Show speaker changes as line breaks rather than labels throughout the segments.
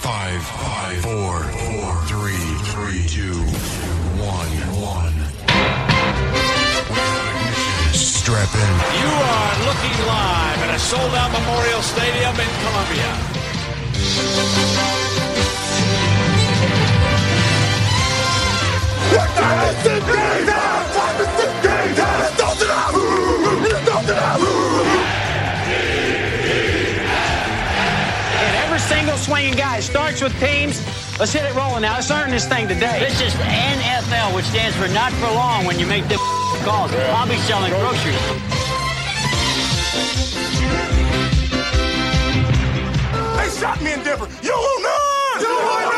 Five, five, four, four, three, three, two, one, one. Strap in.
You are looking live at a sold out Memorial Stadium in Columbia.
And swinging guy starts with teams. Let's hit it rolling now. Let's earn this thing today.
This is NFL, which stands for not for long when you make the calls. I'll be selling groceries.
They shot me in Denver. You will not. You will not.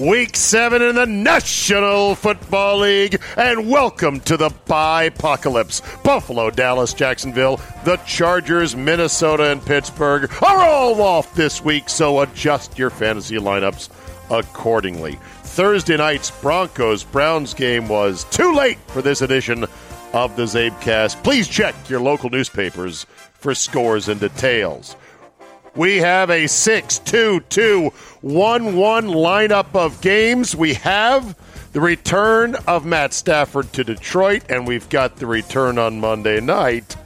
Week seven in the National Football League, and welcome to the Apocalypse. Buffalo, Dallas, Jacksonville, the Chargers, Minnesota, and Pittsburgh are all off this week, so adjust your fantasy lineups accordingly. Thursday night's Broncos Browns game was too late for this edition of the Zabecast. Please check your local newspapers for scores and details. We have a 6 2 2 1 1 lineup of games. We have the return of Matt Stafford to Detroit, and we've got the return on Monday night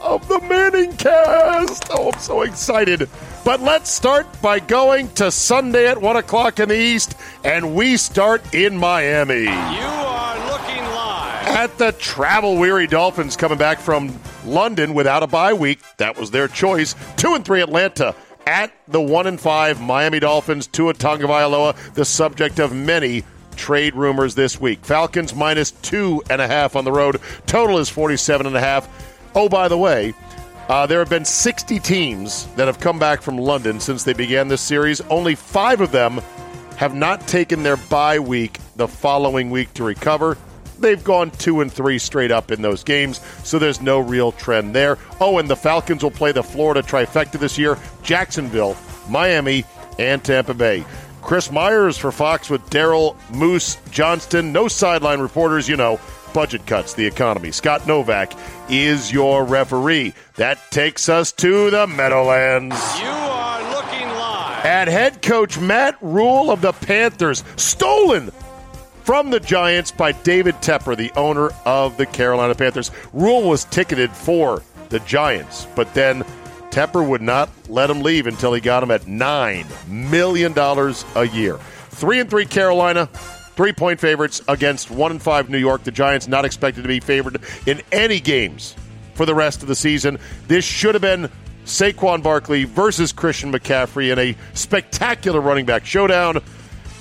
of the Manning cast. Oh, I'm so excited. But let's start by going to Sunday at 1 o'clock in the East, and we start in Miami. At the travel weary Dolphins coming back from London without a bye week. That was their choice. Two and three Atlanta. At the one and five Miami Dolphins, Tua Tagovailoa, the subject of many trade rumors this week. Falcons minus two and a half on the road. Total is 47 and a half. Oh, by the way, uh, there have been 60 teams that have come back from London since they began this series. Only five of them have not taken their bye week the following week to recover. They've gone two and three straight up in those games, so there's no real trend there. Oh, and the Falcons will play the Florida trifecta this year Jacksonville, Miami, and Tampa Bay. Chris Myers for Fox with Daryl Moose Johnston. No sideline reporters, you know. Budget cuts, the economy. Scott Novak is your referee. That takes us to the Meadowlands.
You are looking live.
And head coach Matt Rhule of the Panthers, stolen from the Giants by David Tepper, the owner of the Carolina Panthers. Rhule was ticketed for the Giants, but then Tepper would not let him leave until he got him at nine million dollars a year. Three and three Carolina, three point favorites against one and five New York. The Giants not expected to be favored in any games for the rest of the season. This should have been Saquon Barkley versus Christian McCaffrey in a spectacular running back showdown.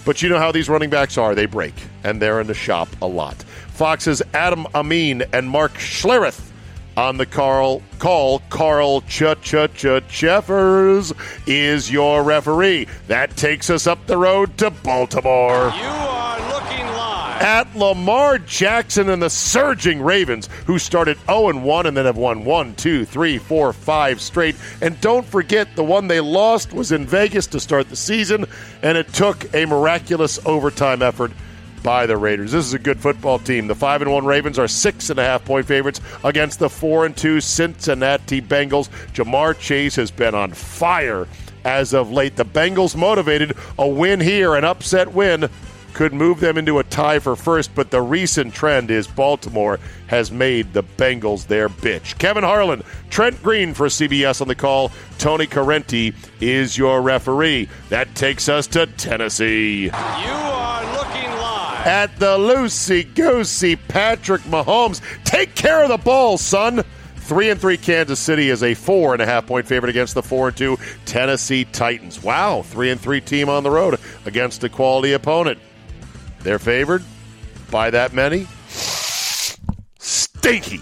But you know how these running backs are. They break, and they're in the shop a lot. Fox's Adam Amin and Mark Schlereth on the Carl call. Carl Ch Ch Ch Cheffers is your referee. That takes us up the road to Baltimore
You are looking live.
at Lamar Jackson and the surging Ravens, who started 0 1 and then have won 1, 2, 3, 4, 5 straight. And don't forget, the one they lost was in Vegas to start the season, and it took a miraculous overtime effort by the Raiders. This is a good football team. The five and one Ravens are six and a half point favorites against the four and two Cincinnati Bengals. Ja'Marr Chase has been on fire as of late. The Bengals motivated a win here, an upset win could move them into a tie for first, but the recent trend is Baltimore has made the Bengals their bitch. Kevin Harlan, Trent Green for CBS on the call. Tony Corrente is your referee. That takes us to Tennessee.
You are looking.
At the loosey goosey Patrick Mahomes. Take care of the ball, son. Three and three Kansas City is a four and a half point favorite against the four and two Tennessee Titans. Wow, three and three team on the road against a quality opponent. They're favored by that many. Stinky.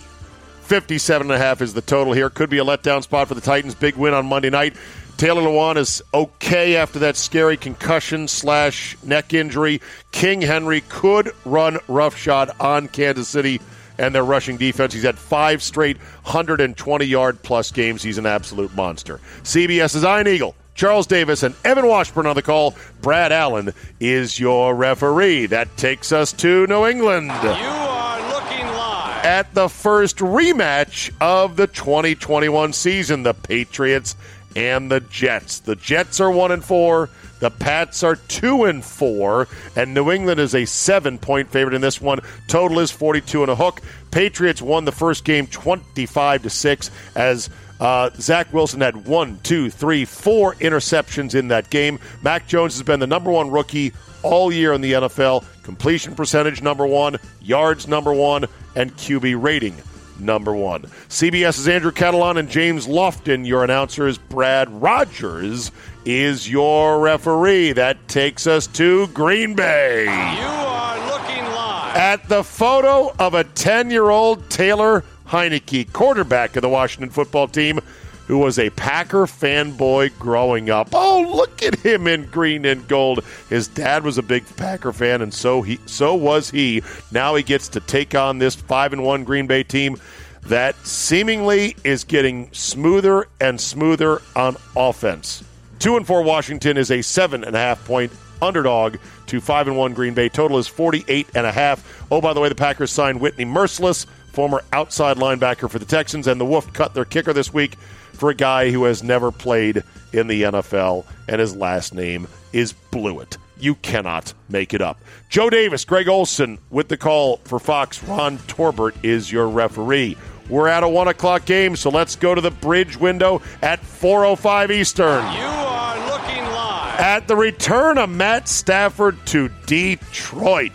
57 and a half is the total here. Could be a letdown spot for the Titans. Big win on Monday night. Taylor Lewan is okay after that scary concussion slash neck injury. King Henry could run roughshod on Kansas City and their rushing defense. He's had five straight 120 yard plus games. He's an absolute monster. CBS's Iron Eagle. Charles Davis and Evan Washburn on the call. Brad Allen is your referee. That takes us to New England.
You are looking live.
At the first rematch of the 2021 season, the Patriots and the Jets. The Jets are 1 and 4. The Pats are 2 and 4 and New England is a 7-point favorite in this one. Total is 42 and a hook. Patriots won the first game 25 to 6 as uh, Zach Wilson had one, two, three, four interceptions in that game. Mac Jones has been the number one rookie all year in the NFL. Completion percentage number one, yards number one, and QB rating number one. CBS's Andrew Catalon and James Lofton, your announcers. Brad Rogers is your referee. That takes us to Green Bay.
You are looking live.
At the photo of a 10 year old Taylor Heinicke, quarterback of the Washington football team, who was a Packer fanboy growing up. Oh, look at him in green and gold. His dad was a big Packer fan, and so he so was he. Now he gets to take on this five and one Green Bay team that seemingly is getting smoother and smoother on offense. Two and four Washington is a seven and a half point underdog to five and one Green Bay. Total is 48 and a half. Oh, by the way, the Packers signed Whitney Mercilus former outside linebacker for the Texans, and the Wolf cut their kicker this week for a guy who has never played in the NFL, and his last name is Blewitt. You cannot make it up. Joe Davis, Greg Olsen with the call for Fox. Ron Torbert is your referee. We're at a one o'clock game, so let's go to the bridge window at 4:05 Eastern.
You are looking live.
At the return of Matt Stafford to Detroit.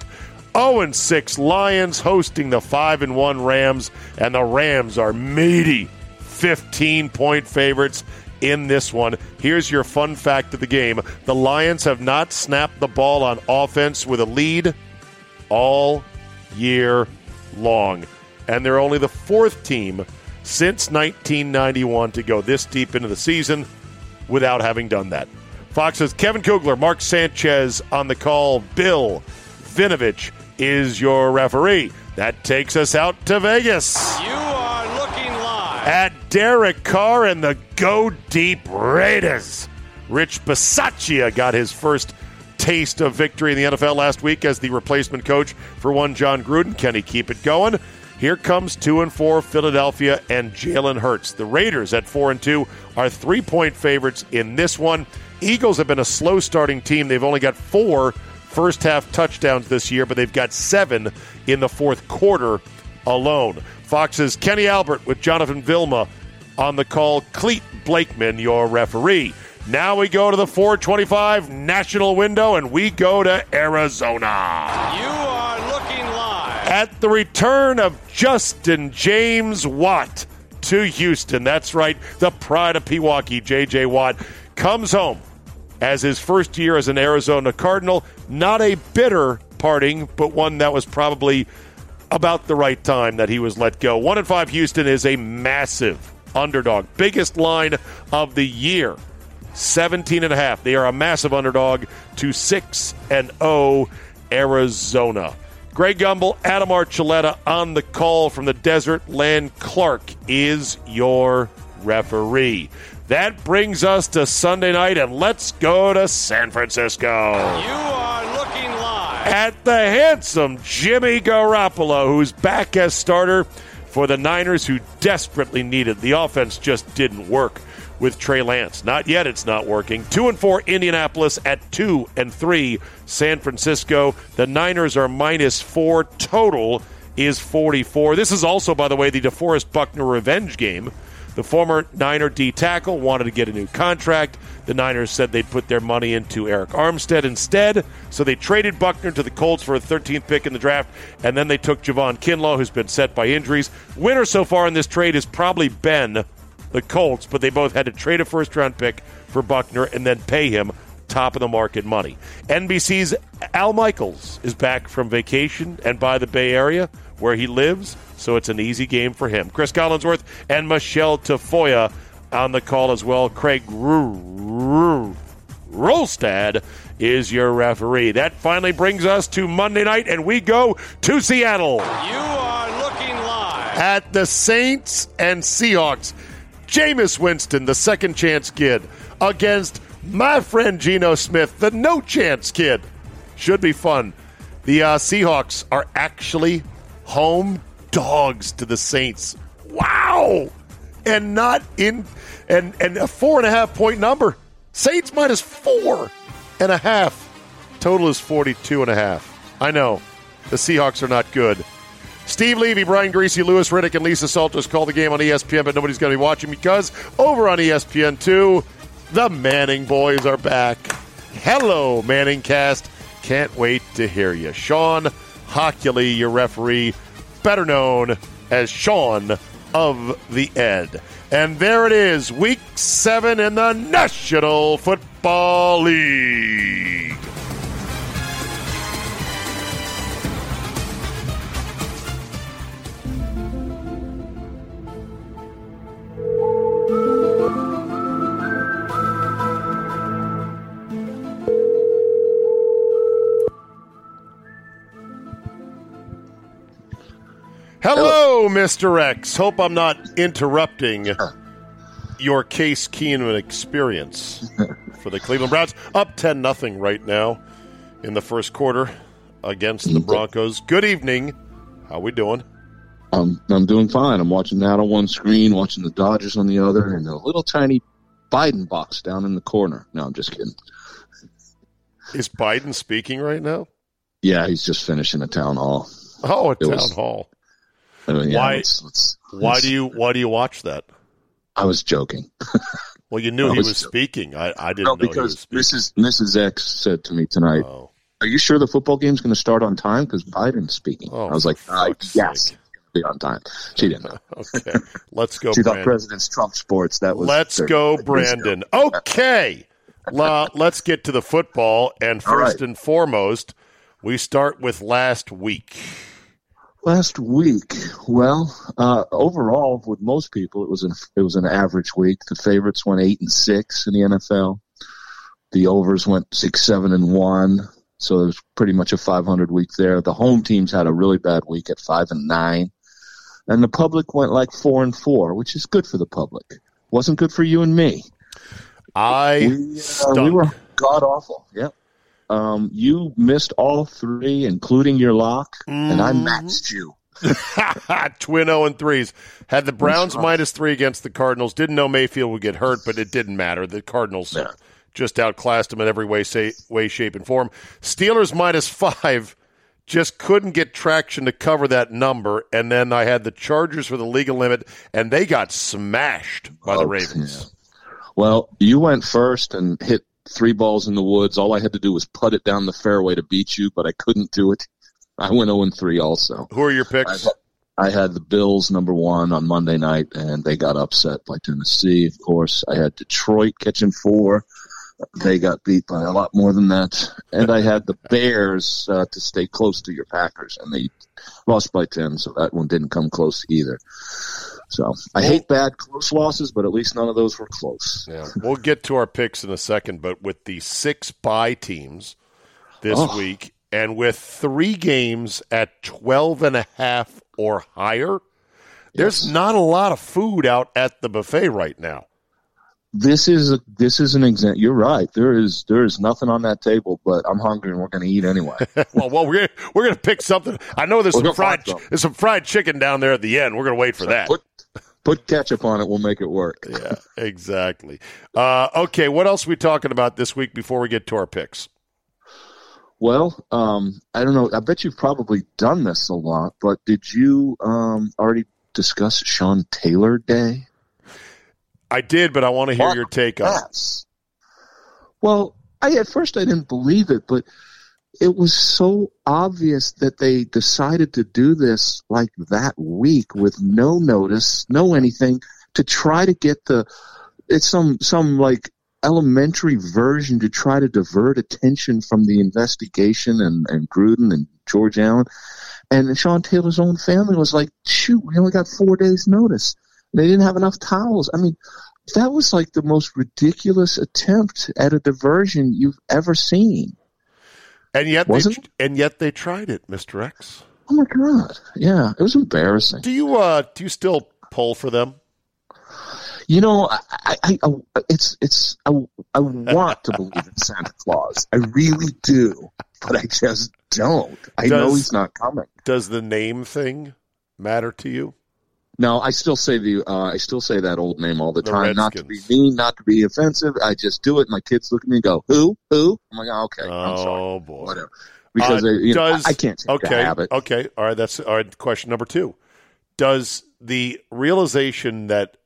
0 6 Lions hosting the 5 and 1 Rams, and the Rams are meaty 15 point favorites in this one. Here's your fun fact of the game the Lions have not snapped the ball on offense with a lead all year long, and they're only the fourth team since 1991 to go this deep into the season without having done that. Fox's Kevin Kugler, Mark Sanchez on the call, Bill Vinovich is your referee. That takes us out to Vegas.
You are looking live.
At Derek Carr and the Go Deep Raiders. Rich Bisaccia got his first taste of victory in the NFL last week as the replacement coach for one Jon Gruden. Can he keep it going? Here comes two and four Philadelphia and Jalen Hurts. The Raiders at four and two are three point favorites in this one. Eagles have been a slow starting team. They've only got four first half touchdowns this year, but they've got seven in the fourth quarter alone. Fox's Kenny Albert with Jonathan Vilma on the call. Clete Blakeman, your referee. Now we go to the 425 national window and we go to Arizona.
You are looking live.
At the return of Justin James Watt to Houston. That's right, the pride of Pewaukee, J.J. Watt, comes home as his first year as an Arizona Cardinal. Not a bitter parting, but one that was probably about the right time that he was let go. One and five Houston is a massive underdog, biggest line of the year. 17 and a half. They are a massive underdog to 6 and 0 Arizona. Greg Gumbel, Adam Archuleta on the call from the desert. Land Clark is your referee. That brings us to Sunday night, and let's go to San Francisco.
You are looking live.
at the handsome Jimmy Garoppolo, who's back as starter for the Niners, who desperately needed. The offense just didn't work with Trey Lance. Not yet, it's not working. Two and four, Indianapolis at two and three, San Francisco. The Niners are minus four. Total is 44. This is also, by the way, the DeForest Buckner revenge game. The former Niner D tackle wanted to get a new contract. The Niners said they'd put their money into Arik Armstead instead, so they traded Buckner to the Colts for a 13th pick in the draft, and then they took Javon Kinlaw, who's been set by injuries. Winner so far in this trade has probably been the Colts, but they both had to trade a first round pick for Buckner and then pay him top of the market money. NBC's Al Michaels is back from vacation and by the Bay Area where he lives, so it's an easy game for him. Chris Collinsworth and Michelle Tafoya on the call as well. Craig Wrolstad is your referee. That finally brings us to Monday night, and we go to Seattle.
You are looking live.
At the Saints and Seahawks, Jameis Winston, the second chance kid, against my friend Geno Smith, the no chance kid. Should be fun. The uh, Seahawks are actually home dogs to the Saints. Wow! And not in and and a four and a half point number. Saints minus four and a half. Total is 42 and a half. I know. The Seahawks are not good. Steve Levy, Brian Griese, Louis Riddick, and Lisa Salters call the game on ESPN, but nobody's going to be watching because over on E ESPN2, the Manning boys are back. Hello, Manning cast. Can't wait to hear you. Sean Hochuli, your referee, better known as Sean of the Ed. And there it is, week seven in the National Football League. Hello, Mr. X. Hope I'm not interrupting your Case Keenum experience for the Cleveland Browns. Up 10 nothing right now in the first quarter against the Broncos. Good evening. How we doing?
I'm I'm doing fine. I'm watching that on one screen, watching the Dodgers on the other, and a little tiny Biden box down in the corner. No, I'm just kidding.
Is Biden speaking right now?
Yeah, he's just finishing a town hall.
Oh, a
It
town
was-
hall.
I mean, yeah,
Why-
it's- it's-
Why
it's-
do you why do you watch that?
I was joking.
Well, you knew he
was joking.
speaking. I, I didn't
No,
know
because. Mrs. Mrs. X said to me tonight,
Oh,
"Are you sure the football game's going to start on time? Because Biden's speaking."
Oh,
I was like, uh, "Yes,
sake.
it's gonna be on time." She didn't know.
okay. Let's go,
She thought
Brandon.
presidents Trump sports. That was
Let's
30
go. Brandon. Okay. La, let's get to the football. And first
right.
and foremost, we start with last week.
Last week, well, uh, overall, with most people, it was an it was an average week. The favorites went eight and six in the NFL. The overs went six, seven, and one. So it was pretty much a 500 week there. The home teams had a really bad week at five and nine, and the public went like four and four, which is good for the public. Wasn't good for you and me.
I
We, uh, we were god awful. Yep. Um, you missed all three, including your lock, and I matched you.
Twin 0 and 3s. Had the Browns minus three against the Cardinals. Didn't know Mayfield would get hurt, but it didn't matter. The Cardinals
Yeah.
just outclassed him in every way, say, way, shape, and form. Steelers minus five. Just couldn't get traction to cover that number. And then I had the Chargers for the legal limit, and they got smashed by the
Oh,
Ravens.
Well, you went first and hit three balls in the woods. All I had to do was put it down the fairway to beat you, but I couldn't do it. I went 0 3 also.
Who are your picks?
I had the Bills number one on Monday night, and they got upset by Tennessee. Of course, I had Detroit catching four. They got beat by a lot more than that. And I had the Bears uh, to stay close to your Packers, and they lost by 10, so that one didn't come close either. So I hate bad close losses, but at least none of those were close.
Yeah, we'll get to our picks in a second, but with the six bye teams this
Oh.
week and with three games at 12 and a half or higher, there's not a lot of food out at the buffet right now.
this is a, this is an example. You're right. There is there is nothing on that table, but I'm hungry and we're going to eat anyway.
well, well, we're we're gonna pick something. I know there's
We're
some fried there's some fried chicken down there at the end. We're gonna wait for that.
Put put ketchup on it. We'll make it work.
yeah, exactly. Uh, okay, what else are we talking about this week before we get to our picks?
Well, um, I don't know. I bet you've probably done this a lot, but did you um, already discuss Sean Taylor Day?
I did, but I want to hear
What?
your take on it.
Yes. Well, I at first I didn't believe it, but it was so obvious that they decided to do this like that week with no notice, no anything to try to get the it's some some like elementary version to try to divert attention from the investigation and, and Gruden and George Allen. And Sean Taylor's own family was like, shoot, we only got four days notice. They didn't have enough towels. I mean, that was like the most ridiculous attempt at a diversion you've ever seen.
And yet, they,
Wasn't it?
and yet they tried it, Mister X.
Oh my god! Yeah, it was embarrassing.
Do you uh do you still pull for them?
You know, I, I, I I- it's it's I, I want to believe in Santa Claus. I really do, but I just don't. I know he's not coming.
Does the name thing matter to you?
No, I still say the uh, I still say that old name all the,
The
time. Not to be mean, not to be offensive. I just do it. My kids look at me and go, "Who? Who?" I'm like, oh, "Okay, I'm sorry,
Oh boy.
whatever." Because
Uh,
they, you know, I-
does-
I can't
okay,
habit.
Okay, all right. That's all right. Question number two: Does the realization that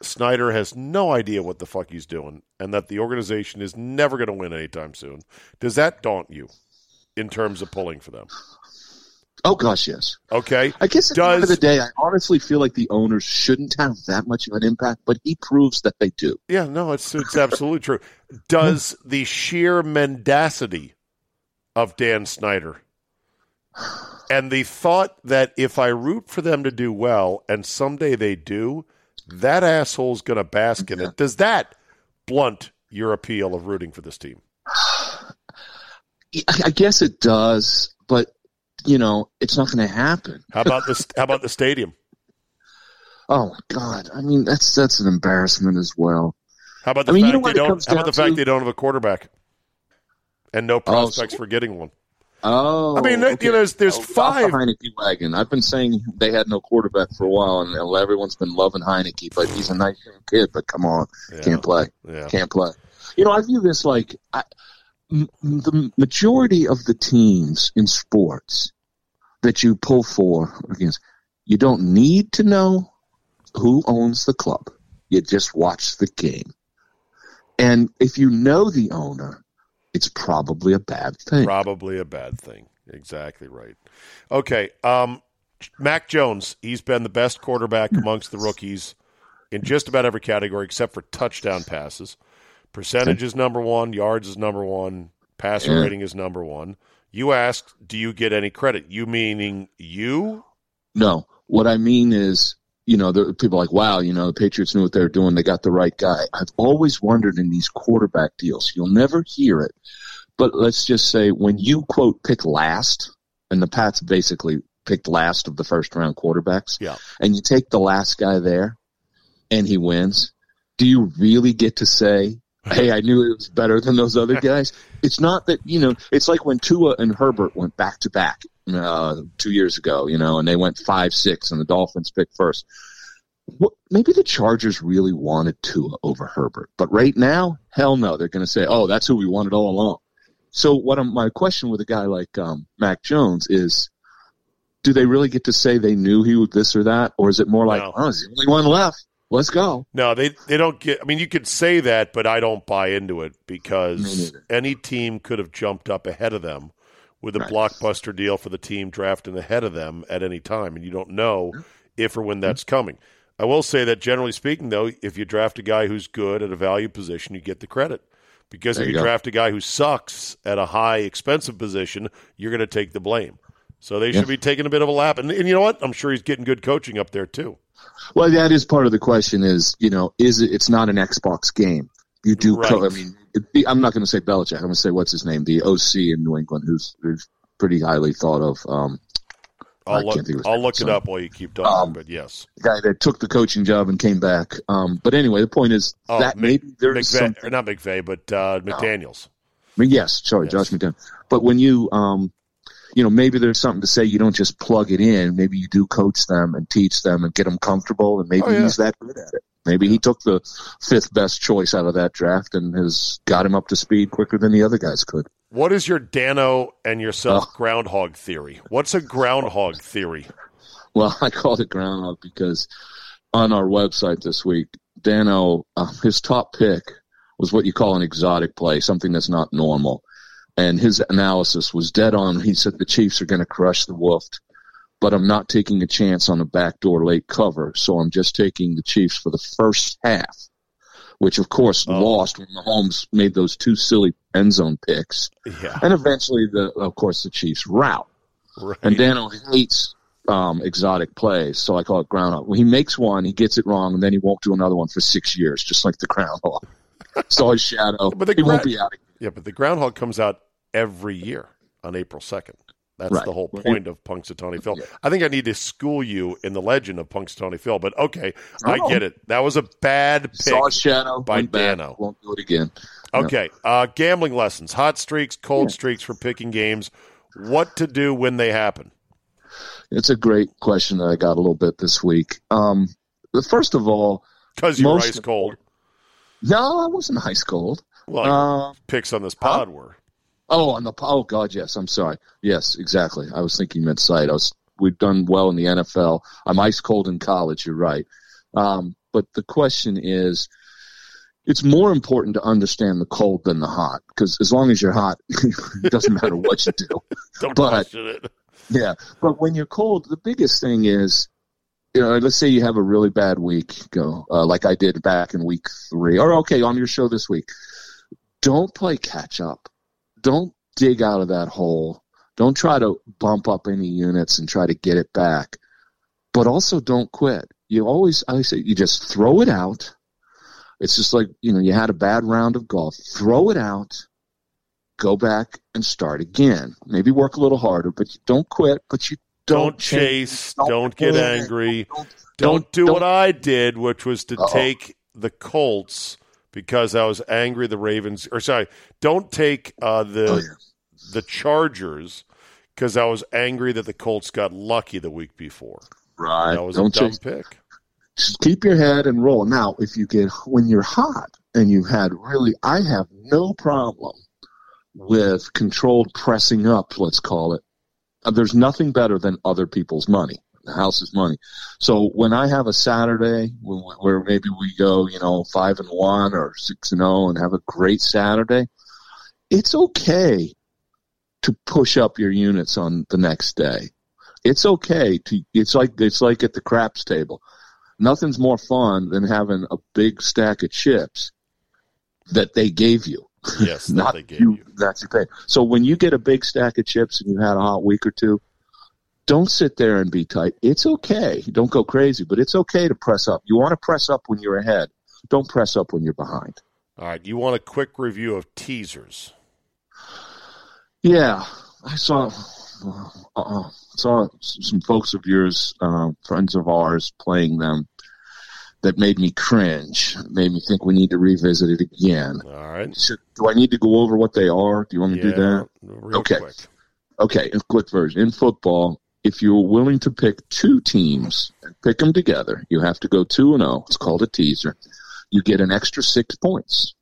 Snyder has no idea what the fuck he's doing, and that the organization is never going to win anytime soon, does that daunt you in terms of pulling for them?
Oh gosh, yes.
Okay,
I guess at the end of the day, I honestly feel like the owners shouldn't have that much of an impact, but he proves that they do.
yeah, no, it's it's absolutely true. Does the sheer mendacity of Dan Snyder and the thought that if I root for them to do well and someday they do, that asshole's going to bask in it. Does that blunt your appeal of rooting for this team?
I guess it does, but you know, it's not going to happen.
How about this? How about the stadium?
Oh my God! I mean, that's that's an embarrassment as well.
How about the
I mean, you
fact
know
they don't? How about the fact
to?
they don't have a quarterback and no oh, prospects for getting one?
Oh,
I mean, you know, there's- there's
Oh,
five-
Heinicke wagon. I've been saying they had no quarterback for a while, and everyone's been loving Heinicke, but he's a nice young kid. But come on,
Yeah.
can't play.
Yeah.
Can't play. You know, I view this like I, m- the majority of the teams in sports that you pull for against, you don't need to know who owns the club. You just watch the game. And if you know the owner, it's probably a bad thing.
Probably a bad thing. Exactly right. Okay. Um, Mac Jones, he's been the best quarterback amongst the rookies in just about every category except for touchdown passes. Percentage is number one, yards is number one, passer
Yeah.
rating is number one. You asked, do you get any credit? You meaning you?
No, what I mean is, you know, the people like, wow, you know, the Patriots knew what they were doing. They got the right guy. I've always wondered in these quarterback deals, you'll never hear it, but let's just say when you quote pick last, and the Pats basically picked last of the first round quarterbacks,
Yeah.
and you take the last guy there, and he wins. Do you really get to say, "Hey, I knew it was better than those other guys"? It's not that you know. It's like when Tua and Herbert went back to back uh, two years ago, you know, and they went five six, and the Dolphins picked first. Well, maybe the Chargers really wanted Tua over Herbert, but right now, hell no, they're going to say, "Oh, that's who we wanted all along." So, what I'm, my question with a guy like um, Mac Jones is, do they really get to say they knew he would this or that, or is it more like,
No.
"Oh, he's the only one left. Let's go."
No, they they don't get. I mean, you could say that, but I don't buy into it because any team could have jumped up ahead of them with a blockbuster deal for the team drafting ahead of them at any time, and you don't know if or when that's mm-hmm. coming. I will say that generally speaking, though, if you draft a guy who's good at a value position, you get the credit. Because
There
if
you
you draft a guy who sucks at a high expensive position, you're going to take the blame. So they should be taking a bit of a lap. And, and you know what? I'm sure he's getting good coaching up there too.
Well, that is part of the question. Is you know, is it? It's not an Xbox game. You do. Co- I mean, it, I'm not going to say Belichick. I'm going to say what's his name, the OC in New England, who's, who's pretty highly thought of. Um,
I'll look,
can't think of his
I'll look it up while you keep talking.
Um,
but yes,
The guy that took the coaching job and came back. Um, but anyway, the point is
oh,
that
Mc-
maybe there's
McVay,
something.
not McVay, but uh, McDaniel's.
I mean, yes, sorry,
Yes.
Josh McDaniel. But when you, um, you know, maybe there's something to say. You don't just plug it in. Maybe you do coach them and teach them and get them comfortable. And maybe
Oh, yeah.
he's that good at it. Maybe he took the fifth best choice out of that draft and has got him up to speed quicker than the other guys could.
What is your Dano and yourself
Oh.
groundhog theory? What's a groundhog theory?
Well, I called it groundhog because on our website this week, Dano, uh, his top pick was what you call an exotic play, something that's not normal. And his analysis was dead on. He said the Chiefs are going to crush the Wolf, but I'm not taking a chance on a backdoor late cover. So I'm just taking the Chiefs for the first half, which of course
Oh.
lost when Mahomes made those two silly end zone picks.
Yeah,
And eventually, the of course, the Chiefs rout.
right.
And Dano hates um, exotic plays, so I call it groundhog. When he makes one, he gets it wrong, and then he won't do another one for six years, just like the groundhog. so his shadow,
But the
he won't be out. Again.
yeah, but the groundhog comes out every year on April second. That's
Right.
the whole point of Punxsutawney Phil. I think I need to school you in the legend of Punxsutawney Phil, but okay, I
Oh.
get it. That was a bad pick.
Saw shadow
by Dano.
Won't do it again.
Okay, uh, gambling lessons, hot streaks, cold streaks for picking games. What to do when they happen?
It's a great question that I got a little bit this week. Um, first of all,
Because you're ice cold.
no, I wasn't ice cold.
Well,
Uh,
picks on this pod were.
Oh, on the oh god, yes. I'm sorry. Yes, exactly. I was thinking sight. I was we've done well in the NFL. I'm ice cold in college. You're right. Um, but the question is, it's more important to understand the cold than the hot because as long as you're hot, it doesn't matter what you do.
Don't
but-
question it.
Yeah, but when you're cold, the biggest thing is, you know, let's say you have a really bad week, go uh, like I did back in week three, or okay, on your show this week. Don't play catch up. Don't dig out of that hole. Don't try to bump up any units and try to get it back. But also don't quit. You always, I say, you just throw it out. It's just like, you know, you had a bad round of golf. Throw it out go back and start again. Maybe work a little harder, but you don't quit. But you don't,
Don't chase. Don't, get
pull,
angry.
Don't,
Don't, do
don't-
what I did, which was to
Uh-oh.
take the Colts because I was angry. The Ravens, or sorry, don't take uh, the
Oh, yeah.
the Chargers because I was angry that the Colts got lucky the week before.
Right.
That was
don't
a dumb
chase.
pick.
Just keep your head and roll. Now, if you get when you're hot and you've had really, I have no problem with controlled pressing up. Let's call it. There's nothing better than other people's money. The house is money. So when I have a Saturday when, where maybe we go, you know, five and one or six and zero and have a great Saturday, it's okay to push up your units on the next day. It's okay to. It's like it's like at the craps table. Nothing's more fun than having a big stack of chips that they gave you.
Yes,
not
they gave
you,
you.
That you pay. So when you get a big stack of chips and you had a hot week or two, don't sit there and be tight. It's okay. Don't go crazy, but it's okay to press up. You want to press up when you're ahead. Don't press up when you're behind.
All right, you want a quick review of teasers?
Yeah, I saw uh, saw some folks of yours, uh, friends of ours, playing them. That made me cringe. Made me think we need to revisit it again.
All right,
So, do I need to go over what they are? Do you want me to do that? Okay.
quick.
Okay, in quick version. In football, if you're willing to pick two teams and pick them together, you have to go 2 and 0. It's called a teaser. You get an extra 6 points,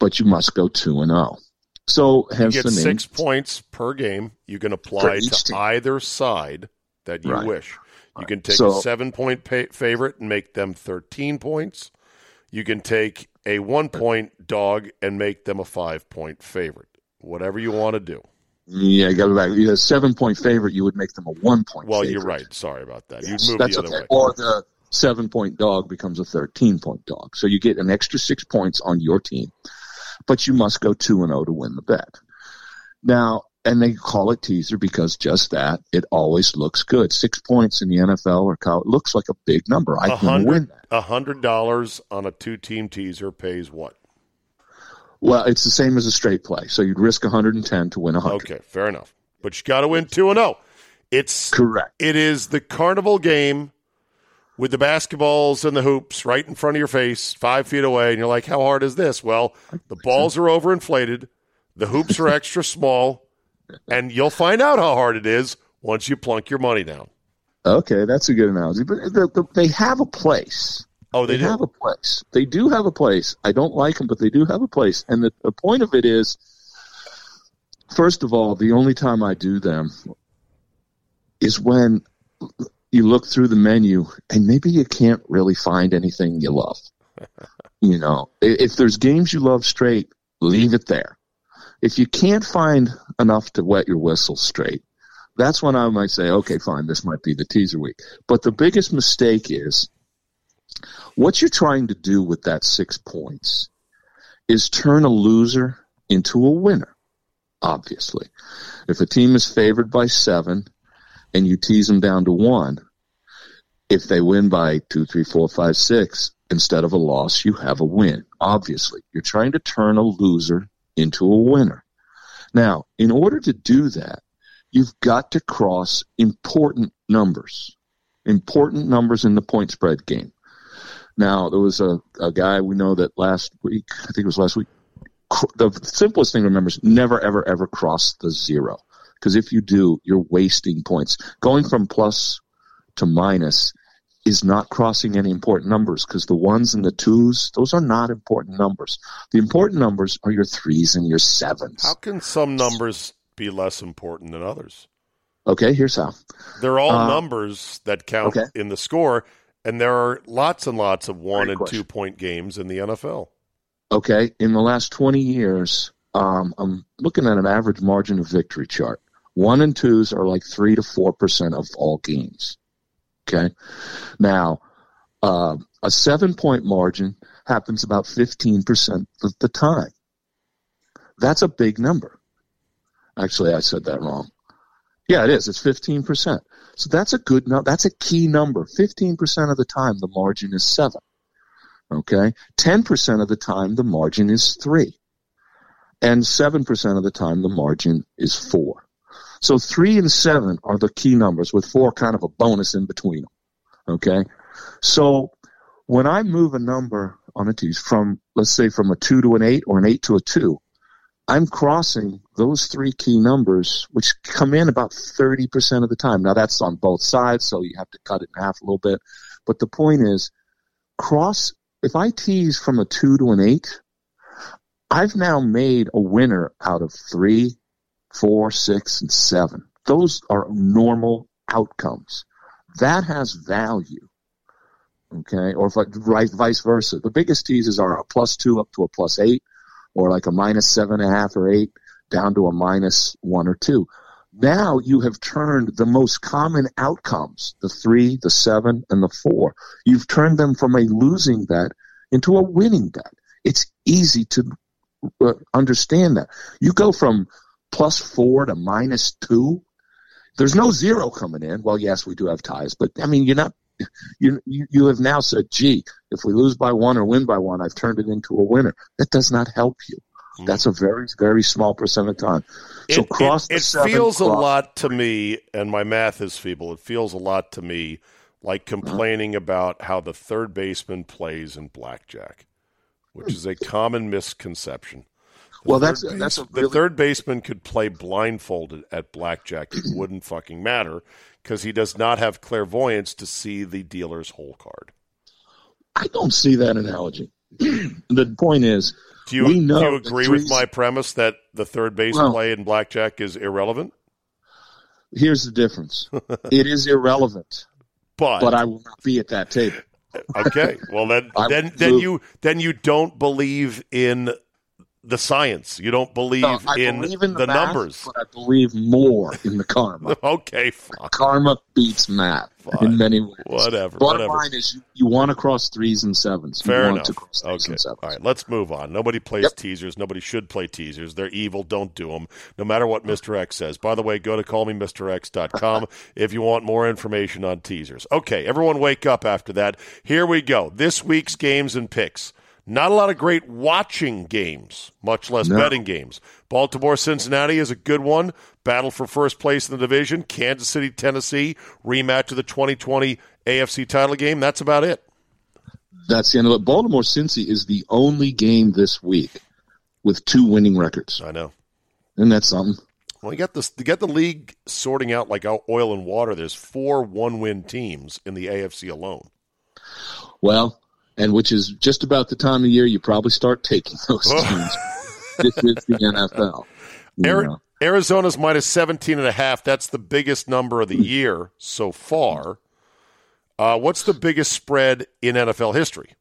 but you must go 2 and 0. So,
You get
the name.
six points per game. You can apply to
team.
either side that you
Right.
wish. You can take
So-
a seven point pay- favorite and make them 13 points. You can take a one point dog and make them a five point favorite. Whatever you want to do.
Yeah, you got to back. You a 7 point favorite, you would make them a 1 point
Well,
favorite.
you're right. Sorry about that.
Yes,
You'd move
that's
the other
okay.
way.
Or the 7 point dog becomes a 13 point dog. So you get an extra 6 points on your team, but you must go 2 and 0 to win the bet. Now, and they call it teaser because just that it always looks good. Six points in the NFL or college looks like a big number. I can win that.
a hundred dollars on a two team teaser pays what?
Well, it's the same as a straight play. So you'd risk 110 to win 100.
Okay, fair enough. But you got to win two and zero. It's
Correct.
It is the carnival game with the basketballs and the hoops right in front of your face, five feet away, and you're like, "How hard is this?" Well, the balls are overinflated, the hoops are extra small, and you'll find out how hard it is once you plunk your money down.
Okay, that's a good analogy. But the, the, they have a place.
Oh, they,
They
do.
have a place. They do have a place. I don't like them, but they do have a place. And the, the point of it is, first of all, the only time I do them is when you look through the menu and maybe you can't really find anything you love. you know, if there's games you love straight, leave it there. If you can't find enough to wet your whistle straight, that's when I might say, okay, fine, this might be the teaser week. But the biggest mistake is what you're trying to do with that six points is turn a loser into a winner, obviously. If a team is favored by seven and you tease them down to one, if they win by two, three, four, five, six, instead of a loss, you have a win. Obviously, you're trying to turn a loser into a winner. Now, in order to do that, you've got to cross important numbers, important numbers in the point spread game. Now, there was a, a guy we know that last week, I think it was last week, cr- the simplest thing to remember is never, ever, ever cross the zero. Because if you do, you're wasting points. Going from plus to minus is not crossing any important numbers because the ones and the twos, those are not important numbers. The important numbers are your threes and your sevens.
How can some numbers be less important than others?
Okay, here's how.
They're all
Uh,
numbers that count
okay.
in the score, and there are lots and lots of one
Great
and
question.
two point games in the NFL.
Okay, in the last 20 years, um, I'm looking at an average margin of victory chart. One and twos are like three to four percent of all games. Okay, now uh, a seven point margin happens about 15 percent of the time. That's a big number. Actually, I said that wrong. Yeah, it is. It's 15 percent. So that's a good number. That's a key number. 15 percent of the time, the margin is seven. Okay. 10% of the time, the margin is three. And 7% of the time, the margin is four. So three and seven are the key numbers with four kind of a bonus in between them. Okay. So when I move a number on a tease from, let's say from a two to an eight or an eight to a two, I'm crossing those three key numbers, which come in about 30% of the time. Now that's on both sides, so you have to cut it in half a little bit. But the point is, cross, if I tease from a two to an eight, I've now made a winner out of three, four, six, and seven. Those are normal outcomes. That has value. Okay. Or if I, right, vice versa. The biggest teases are a plus two up to a plus eight or like a minus seven and a half or eight down to a minus one or two. Now you have turned the most common outcomes, the three, the seven, and the four, you've turned them from a losing bet into a winning bet. It's easy to uh, understand that. You go from plus four to minus two. There's no zero coming in. Well, yes, we do have ties, but I mean, you're not. You, you you have now said, "Gee, if we lose by one or win by one, I've turned it into a winner." That does not help you. Mm-hmm. That's a very very small percent of time. So
it,
cross
it, it
seven,
feels a lot to me, and my math is feeble. It feels a lot to me like complaining about how the third baseman plays in blackjack, which is a common misconception. The
Well, that's- that's a
the third baseman could play blindfolded at blackjack. It wouldn't fucking matter because he does not have clairvoyance to see the dealer's whole card.
I don't see that analogy. the point is,
Do you, do you agree with my premise that the third base
Well-
play in blackjack is irrelevant?
Here's the difference. it is irrelevant,
But,
but I will not be at that table.
okay, well then then then you then you don't believe in the science. You don't believe
No,
in,
believe in the,
the
math,
numbers.
but I believe more in the karma.
Okay, fine.
karma beats math
Fine.
in many ways.
Whatever,
Bottom
whatever.
line is, you, you want to cross threes and sevens.
Fair
want
enough.
to cross threes
Okay.
and sevens.
All right, let's move on. Nobody plays
Yep.
teasers. Nobody should play teasers. They're evil. Don't do them, no matter what Mr. X says. By the way, go to callmemrx.com if you want more information on teasers. Okay, everyone wake up after that. Here we go. This week's games and picks. Not a lot of great watching games, much less
No.
betting games. Baltimore Cincinnati is a good one. battle for first place in the division. Kansas City, Tennessee, rematch of the 2020 AFC title game. That's about it.
That's the end of it. Baltimore Cincy is the only game this week with two winning records.
I know.
Isn't that something?
Well, you got this. You got the league sorting out like oil and water. There's four one-win teams in the AFC alone.
Well, and which is just about the time of year you probably start taking those teams. this is the NFL.
Ari- Arizona's minus 17 and a half. That's the biggest number of the year so far. Uh, what's the biggest spread in NFL history?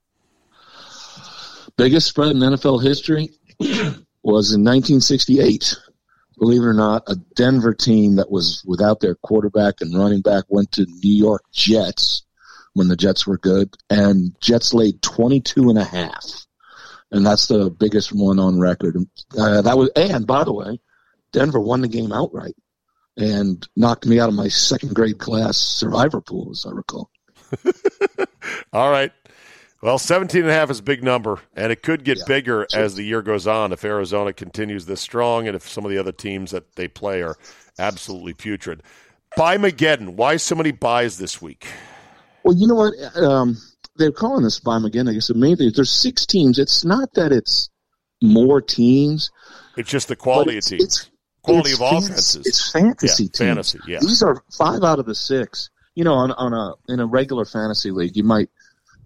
Biggest spread in NFL history was in 1968. Believe it or not, a Denver team that was without their quarterback and running back went to New York Jets when the Jets were good, and Jets laid 22 and a half. And that's the biggest one on record. Uh, that was, and by the way, Denver won the game outright and knocked me out of my second grade class survivor pool, as I recall.
All right. Well, 17 and a half is a big number, and it could get
Yeah.
bigger as the year goes on if Arizona continues this strong and if some of the other teams that they play are absolutely putrid. Buy Mageddon. Why so many byes this week?
Well, you know what? Um, they're calling this by again. I guess the main thing is there's six teams. It's not that it's more teams.
It's just the quality of teams.
It's,
quality
it's
of
fantasy-
offenses.
It's fantasy
Yeah,
teams.
fantasy, yeah.
These are five out of the six. You know, on, on a in a regular fantasy league, you might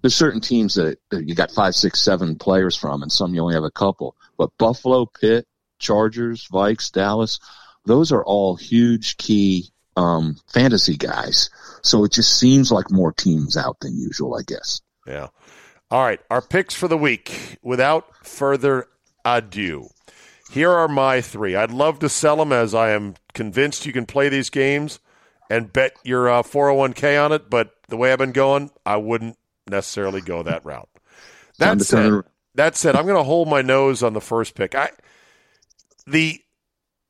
there's certain teams that, that you got five, six, seven players from, and some you only have a couple. But Buffalo, Pitt, Chargers, Vikes, Dallas, those are all huge key um, fantasy guys. So it just seems like more teams out than usual, I guess.
Yeah. All right. Our picks for the week. Without further ado, here are my three. I'd love to sell them as I am convinced you can play these games and bet your uh, 401k on it. But the way I've been going, I wouldn't necessarily go that route. That said, that said, I'm going to hold my nose on the first pick. I the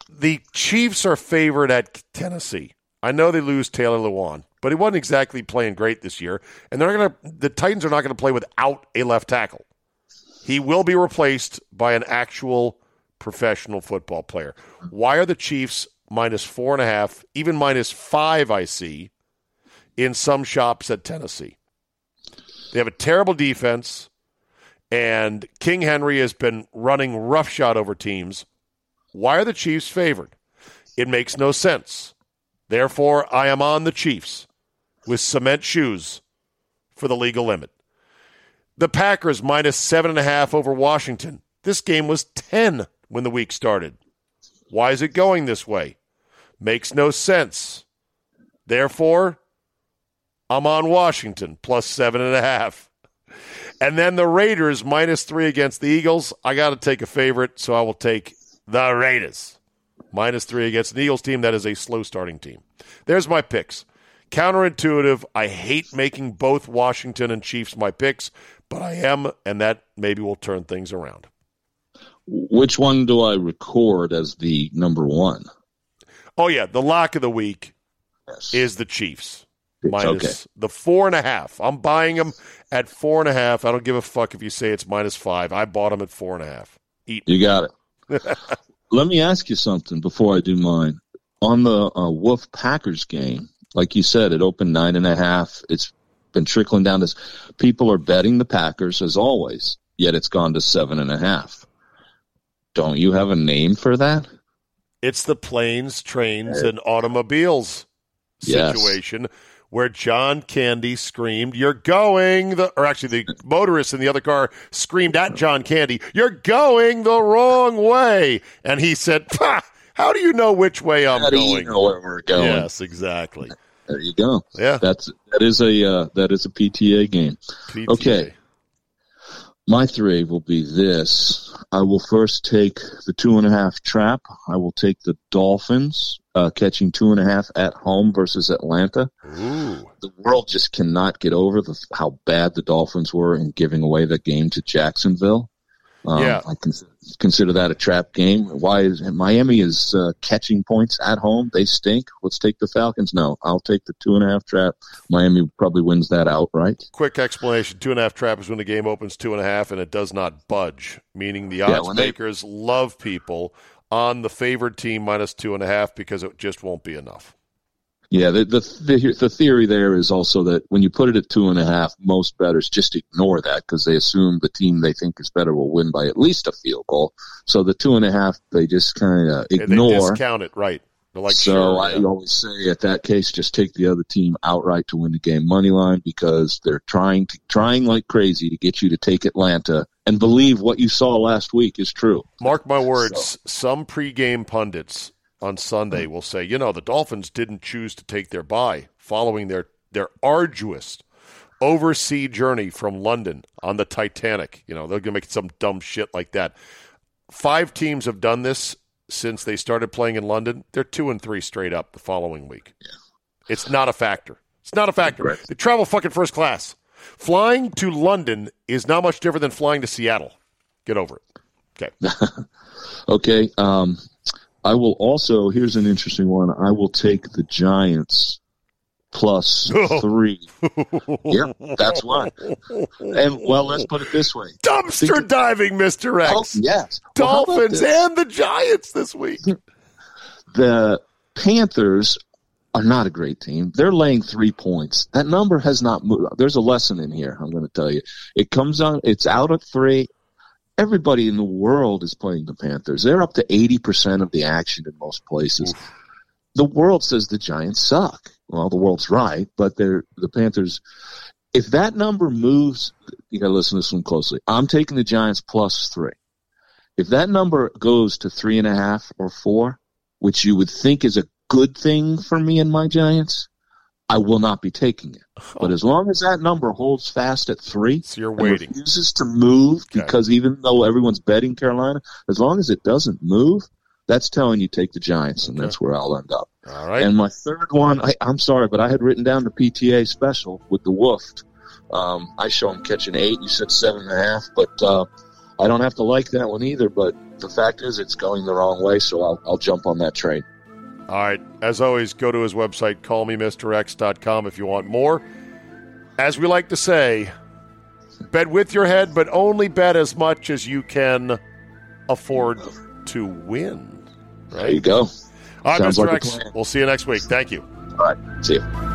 the Chiefs are favored at Tennessee. I know they lose Taylor Lewan, but he wasn't exactly playing great this year, and they're going to the Titans are not going to play without a left tackle. He will be replaced by an actual professional football player. Why are the Chiefs minus four and a half, even minus five? I see in some shops at Tennessee. They have a terrible defense, and King Henry has been running roughshod over teams. Why are the Chiefs favored? It makes no sense. Therefore, I am on the Chiefs with cement shoes for the legal limit. The Packers minus seven and a half over Washington. This game was 10 when the week started. Why is it going this way? Makes no sense. Therefore, I'm on Washington plus seven and a half. And then the Raiders minus three against the Eagles. I got to take a favorite, so I will take the Raiders minus three against an Eagles team that is a slow starting team. There's my picks. Counterintuitive. I hate making both Washington and Chiefs my picks, but I am, and that maybe will turn things around.
Which one do I record as the number one?
Oh yeah, the lock of the week
Yes.
is the Chiefs minus
okay.
the four and a half. I'm buying them at four and a half. I don't give a fuck if you say it's minus five. I bought them at four and a half. Eat.
You got it. Let me ask you something before I do mine. On the uh, Wolf Packers game, like you said, it opened nine and a half. It's been trickling down to people are betting the Packers as always, yet it's gone to seven and a half. Don't you have a name for that?
It's the planes, trains, and automobiles
Yes.
Where John Candy screamed, "You're going the," or actually the motorist in the other car screamed at John Candy, "You're going the wrong way," and he said, "Pah, "How do you know which way I'm
How do you
going?"
know where we're going?
Yes, exactly.
There you go.
Yeah.
That's that is a uh, that is a PTA game.
PTA.
Okay. My three will be this. I will first take the two and a half trap. I will take the Dolphins uh, catching two and a half at home versus Atlanta.
Ooh.
The world just cannot get over the, how bad the Dolphins were in giving away the game to Jacksonville. Um,
Yeah.
I consider, consider that a trap game. Why is Miami is uh, catching points at home? They stink. Let's take the Falcons. No, I'll take the two and a half trap. Miami probably wins that outright.
Quick explanation: two and a half trap is when the game opens two and a half, and it does not budge, meaning the
Yeah,
odds
they-
makers love people
on the favored team minus two and a half because it just won't be enough.
Yeah, the, the the the theory there is also that when you put it at two and a half, most bettors just ignore that because they assume the team they think is better will win by at least a field goal. So the two and a half, they just kind of
And they
ignore.
discount it, right? Like,
so
sure,
I
yeah.
always say at that case, just take the other team outright to win the game money line because they're trying to trying like crazy to get you to take Atlanta and believe what you saw last week is true.
Mark my words, some pregame pundits on Sunday will say, you know, the Dolphins didn't choose to take their bye following their, their arduous oversea journey from London on the Titanic. You know, they're going to make some dumb shit like that. Five teams have done this since they started playing in London. They're two and three straight up the following week. It's not a factor. It's not a factor. They travel fucking first class. Flying to London is not much different than flying to Seattle. Get over it. Okay.
Okay. Um, I will also, here's an interesting one. I will take the Giants plus three. yeah, that's why. And, well, let's put it this way.
Dumpster
Think-
diving, Mr. X.
Oh, yes. Well,
Dolphins
this?
and the Giants this week.
the Panthers are not a great team. They're laying three points. That number has not moved. There's a lesson in here. I'm going to tell you. It comes on. It's out at three. Everybody in the world is playing the Panthers. They're up to 80% of the action in most places. The world says the Giants suck. Well, the world's right, but they're the Panthers. If that number moves, you got to listen to this one closely. I'm taking the Giants plus three. If that number goes to three and a half or four, which you would think is a good thing for me and my Giants, I will not be taking it. But as long as that number holds fast at three,
So you're waiting.
refuses to move
Okay.
because even though everyone's betting Carolina, as long as it doesn't move, that's telling you take the Giants, and that's where I'll end up.
All right.
And my third one, I, I'm sorry, but I had written down the PTA special with the Woofed. Um, I show him catching eight. You said seven and a half, but uh, I don't have to like that one either. But the fact is, it's going the wrong way, so I'll, I'll jump on that train.
All right. As always, go to his website, callmemrx.com if you want more. As we like to say, bet with your head, but only bet as much as you can afford to win.
There you go.
All right,
Sounds
Mr.
like
X. We'll see you next week. Thank you.
All right, see you.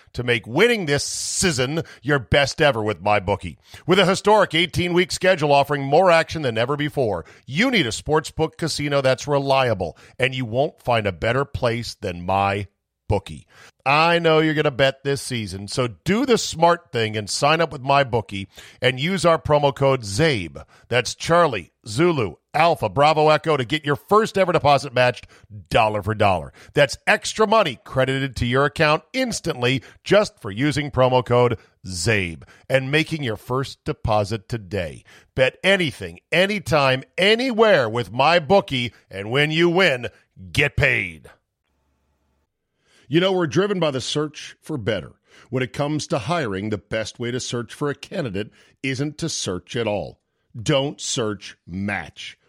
to make winning this season your best ever with MyBookie. With a historic 18 week schedule offering more action than ever before, you need a sportsbook casino that's reliable, and you won't find a better place than MyBookie. I know you're going to bet this season, so do the smart thing and sign up with MyBookie and use our promo code ZABE. That's Charlie, Zulu, Alpha, Bravo, Echo to get your first ever deposit matched dollar for dollar. That's extra money credited to your account instantly just for using promo code ZABE and making your first deposit today. Bet anything, anytime, anywhere with MyBookie, and when you win, get paid. You know, we're driven by the search for better. When it comes to hiring, the best way to search for a candidate isn't to search at all. Don't search, match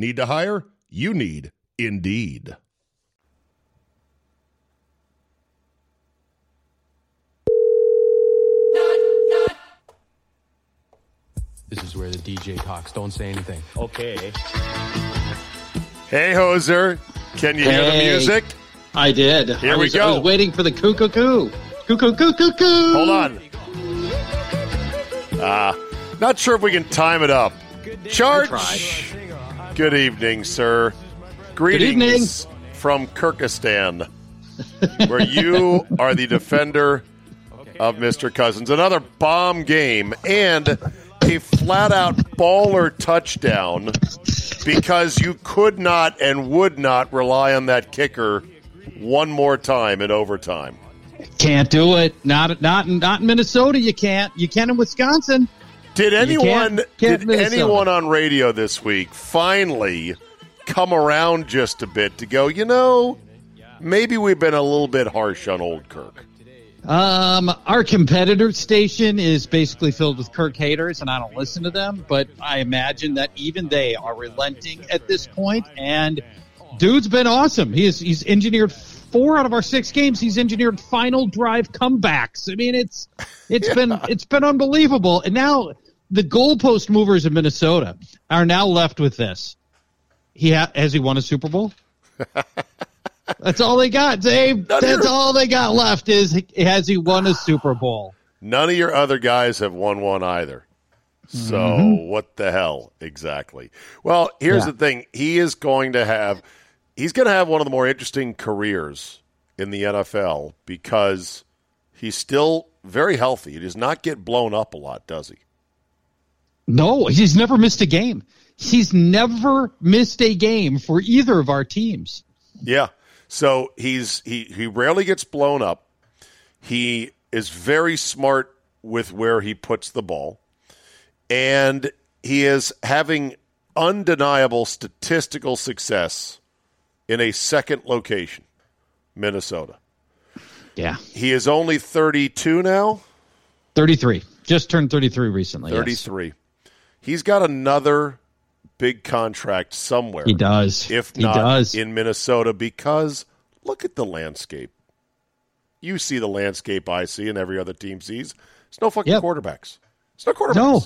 Need to hire? You need Indeed.
This is where the DJ talks. Don't say anything.
Okay.
Hey, Hoser. Can you hear the
Hey.
music?
I did.
Here
I
we
was,
go.
I was waiting for the coo coo coo. Coo coo coo coo coo.
Hold on. Ah, not sure if we can time it up. Charge. Good evening, sir. Greetings from Kyrgyzstan, where you are the defender of Mr. Cousins. Another bomb game and a flat out baller touchdown because you could not and would not rely on that kicker one more time in overtime.
Can't do it. Not not not in Minnesota. You can't. You can in Wisconsin.
Did anyone
can't- can't
did anyone on radio this week finally come around just a bit to go, you know, maybe we've been a little bit harsh on old Kirk.
Um, our competitor station is basically filled with Kirk haters, and I don't listen to them. But I imagine that even they are relenting at this point. And dude's been awesome. He's he's engineered four out of our six games. He's engineered final drive comebacks. I mean, it's it's been it's been unbelievable. And now the goalpost movers of Minnesota are now left with this. He ha- has he won a Super Bowl? That's all they got, Dave. That's all they got left is has he won a Super Bowl?
None of your other guys have won one either. So
Mhm.
what the hell exactly? Well, here's
Yeah.
the thing. He is going to have he's going to have one of the more interesting careers in the NFL because he's still very healthy. He does not get blown up a lot, does he?
No, he's never missed a game. He's never missed a game for either of our teams.
Yeah. So he's he he rarely gets blown up. He is very smart with where he puts the ball. And he is having undeniable statistical success in a second location, Minnesota.
Yeah.
He is only 32 now.
33. Just turned 33 recently. yes.
33. He's got another big contract somewhere.
He does.
If
He
not
does.
in Minnesota, because look at the landscape. You see the landscape I see and every other team sees. There's no fucking
Yep.
quarterbacks. There's no quarterbacks.
No.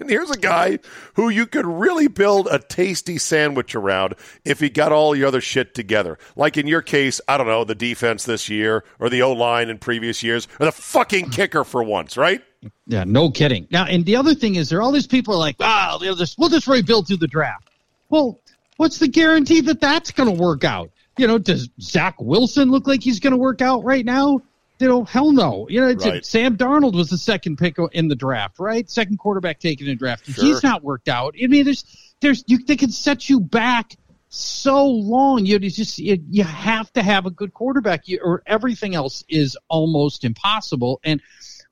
And here's a guy who you could really build a tasty sandwich around if he got all your other shit together. Like in your case, I don't know, the defense this year or the O line in previous years or the fucking kicker for once, right?
Yeah, no kidding. Now, and the other thing is, there are all these people like, ah, just, we'll just rebuild through the draft. Well, what's the guarantee that that's going to work out? You know, does Zach Wilson look like he's going to work out right now? You know, hell no. You know, it's,
Right.
Sam Darnold was the second pick in the draft, right? Second quarterback taken in the draft.
Sure.
He's not worked out. I mean, there's, there's, you, they can set you back so long. You just, you, you have to have a good quarterback, you, or everything else is almost impossible. And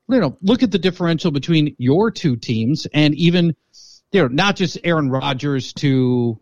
you know, look at the differential between your two teams and even, you know, not just Aaron Rodgers to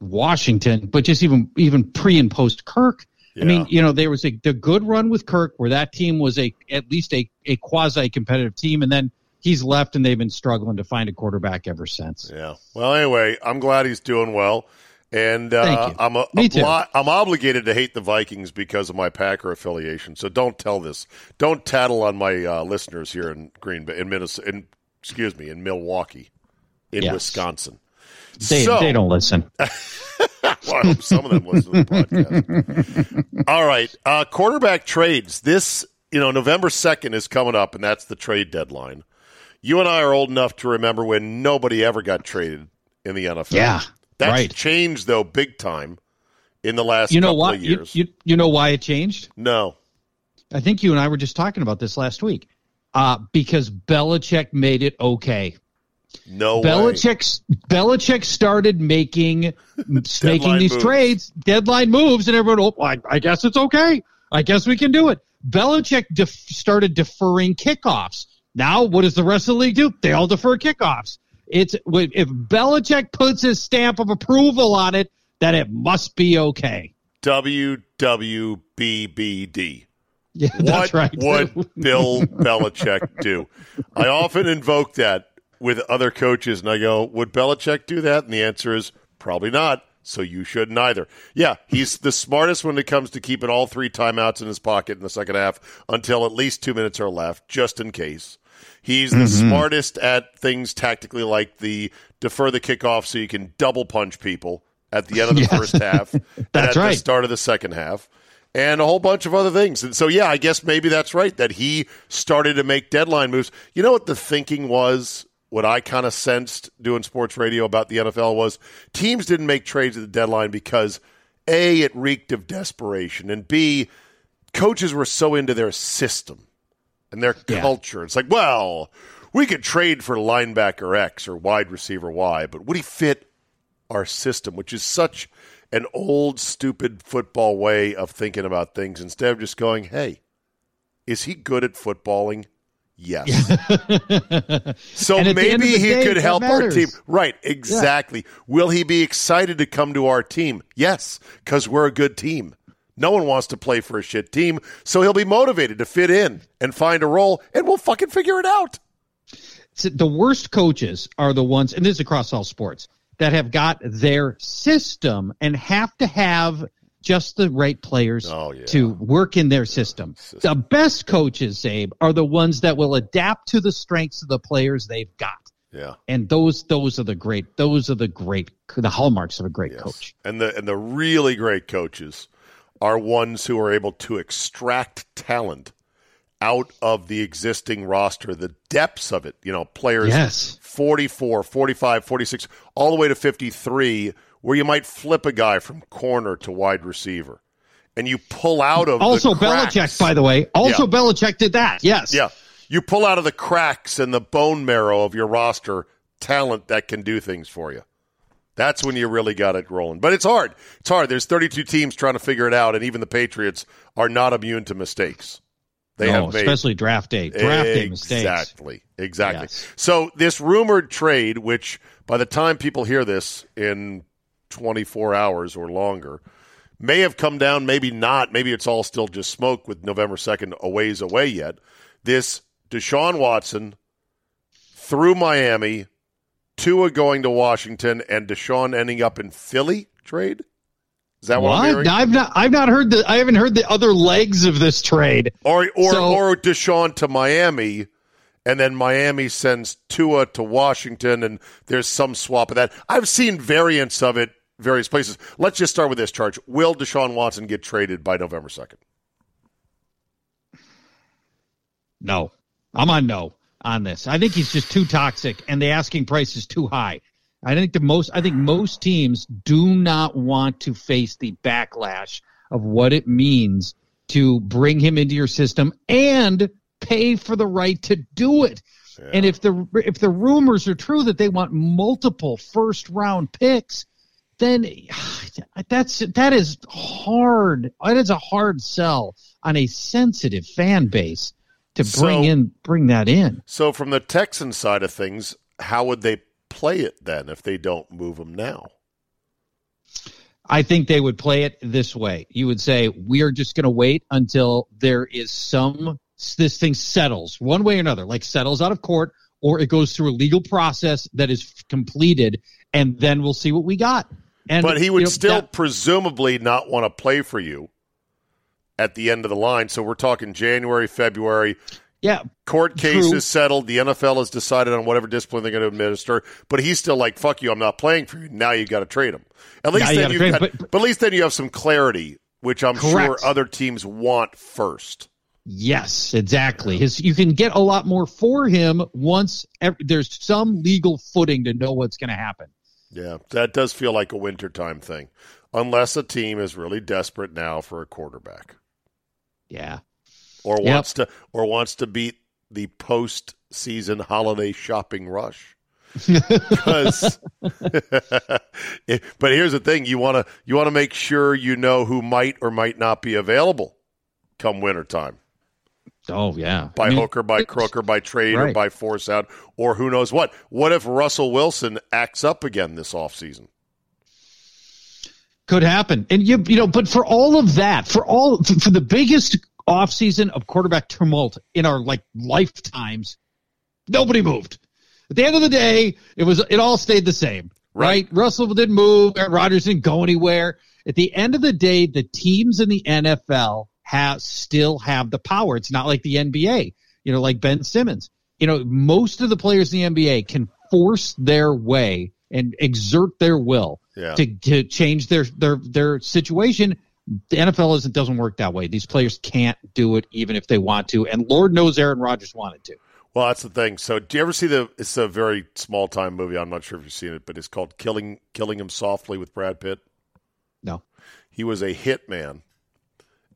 Washington, but just even even pre and post Kirk. I mean, you know, there was a the good run with Kirk where that team was a at least a, a quasi competitive team, and then he's left and they've been struggling to find a quarterback ever since.
Yeah. Well, anyway, I'm glad he's doing well, and uh. I'm a,
Me too.
obli- I'm obligated to hate the Vikings because of my Packer affiliation. So don't tell this. Don't tattle on my uh, listeners here in Green Bay, in Minnesota, in, excuse me, in Milwaukee, in
Yes.
Wisconsin.
They,
So-
they don't listen.
well, I hope some of them listen to the podcast. All right, uh, quarterback trades. This, you know, November second is coming up, and that's the trade deadline. You and I are old enough to remember when nobody ever got traded in the NFL.
Yeah,
that's
right.
changed though, big time in the last
You know
couple
why?
of
You, you, you know why it changed?
no,
I think you and I were just talking about this last week. Uh, because Belichick made it okay.
No way.
Belichick started making making these
moves.
trades, deadline moves, and everyone, oh, I, I guess it's okay. I guess we can do it. Belichick def- started deferring kickoffs. Now, what does the rest of the league do? They all defer kickoffs. It's if Belichick puts his stamp of approval on it, then it must be okay.
WWBBD.
Yeah,
What
that's right.
What would Bill Belichick do? I often invoke that with other coaches, and I go, "Would Belichick do that?" And the answer is probably not. So you shouldn't either. Yeah, he's the smartest when it comes to keeping all three timeouts in his pocket in the second half until at least two minutes are left, just in case. He's the mm-hmm. smartest at things tactically, like the defer the kickoff so you can double punch people at the end of the first half and at the start of the second half, and a whole bunch of other things. And so, yeah, I guess maybe that's right that he started to make deadline moves. You know what the thinking was? What I kind of sensed doing sports radio about the NFL was teams didn't make trades at the deadline because a it reeked of desperation, and b coaches were so into their system and their
Yeah.
culture. It's like, well, we could trade for linebacker X or wide receiver Y, but would he fit our system, which is such an old, stupid football way of thinking about things instead of just going, hey, is he good at footballing? Yes. so
And at the end of
maybe he
day,
could help our team. Right, exactly. Will he be excited to come to our team? Yes, because we're a good team. No one wants to play for a shit team, so he'll be motivated to fit in and find a role, and we'll fucking figure it out.
So the worst coaches are the ones, and this is across all sports, that have got their system and have to have just the right players
Oh, yeah.
to work in their system. The best coaches, Abe, are the ones that will adapt to the strengths of the players they've got.
Yeah.
And those those are the great those are the great the hallmarks of a great coach.
And the and the really great coaches are ones who are able to extract talent out of the existing roster, the depths of it, you know, players
Yes.
44, 45, 46, all the way to 53 where you might flip a guy from corner to wide receiver. And you pull out of
Also
the cracks.
Belichick, by the way. Also
Yeah.
Belichick did that. Yes.
Yeah. You pull out of the cracks and the bone marrow of your roster talent that can do things for you. That's when you really got it rolling. But it's hard. It's hard. There's 32 teams trying to figure it out, and even the Patriots are not immune to mistakes. They
No,
have made
especially draft day. Draft day mistakes.
Exactly. Exactly.
Yes.
So this rumored trade, which by the time people hear this in 24 hours or longer, may have come down, maybe not. Maybe it's all still just smoke with November 2nd a ways away yet. This Deshaun Watson through Miami, Tua going to Washington, and Deshaun ending up in Philly trade? Is that what, I'm
What?
hearing?
I've not I've not heard the I haven't heard the other legs of this trade.
Or or
So-
or Deshaun to Miami, and then Miami sends Tua to Washington, and there's some swap of that. I've seen variants of it various places. Let's just start with this charge. Will Deshaun Watson get traded by November second?
No. I'm on no on this. I think he's just too toxic and the asking price is too high. I think the most I think most teams do not want to face the backlash of what it means to bring him into your system and pay for the right to do it. And if the if the rumors are true that they want multiple first round picks, then that's that is hard. That is a hard sell on a sensitive fan base to bring
So-
in bring that in.
So from the Texan side of things, how would they play it then if they don't move him now?
I think they would play it this way. You would say we are just going to wait until there is some this thing settles one way or another, like settles out of court or it goes through a legal process that is completed and then we'll see what we got. And
but he
you
would
know,
still
that-
presumably not want to play for you at the end of the line. So we're talking January, February.
yeah,
Court case
True.
is settled. The NFL has decided on whatever discipline they're going to administer. But he's still like, "Fuck you! I'm not playing for you." Now you got to trade him. At least
Now
then you've
trade
got, but,
but-
at least then you have some clarity, which I'm sure other teams want first.
Yes, exactly. His you can get a lot more for him once ev- there's some legal footing to know what's going to happen.
Yeah, that does feel like a wintertime thing, unless a team is really desperate now for a quarterback.
Yeah.
or
Yep.
wants to or wants to beat the post season holiday shopping rush. Because, but here's the thing: you want to you want to make sure you know who might or might not be available come wintertime
Oh yeah.
by
I mean,
hook or by crook or by trade or by force out or who knows what. What if Russell Wilson acts up again this offseason?
could happen. And you you know, but for all of that, for all for, for the biggest offseason of quarterback tumult in our like lifetimes, nobody moved. At the end of the day, it was it all stayed the same. Right? Russell didn't move, Aaron Rodgers didn't go anywhere. At the end of the day, the teams in the NFL have still have the power. It's not like the NBA, you know, like Ben Simmons. you know, most of the players in the NBA can force their way and exert their will
Yeah.
to, to change their, their, their situation. The NFL isn't, doesn't work that way. These players can't do it even if they want to. And Lord knows Aaron Rodgers wanted to.
Well, that's the thing. So, do you ever see the? It's a very small time movie. I'm not sure if you've seen it, but it's called "Killing Killing Him Softly" with Brad Pitt.
No.
He was a hitman,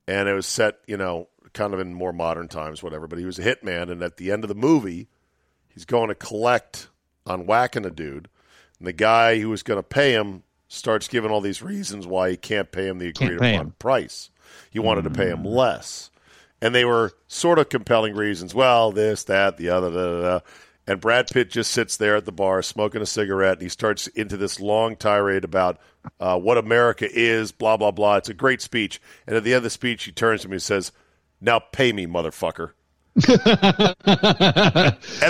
and it was set, you know, kind of in more modern times, whatever. But he was a hitman, and at the end of the movie, he's going to collect on whacking a dude, and the guy who was going to pay him starts giving all these reasons why he can't pay him the agreed upon
him.
price. He wanted to pay him mm. less. And they were sort of compelling reasons. Well, this, that, the other, da, da, da. And Brad Pitt just sits there at the bar smoking a cigarette, and he starts into this long tirade about uh, what America is, blah, blah, blah. It's a great speech. And at the end of the speech, he turns to me and says, Now pay me, motherfucker. and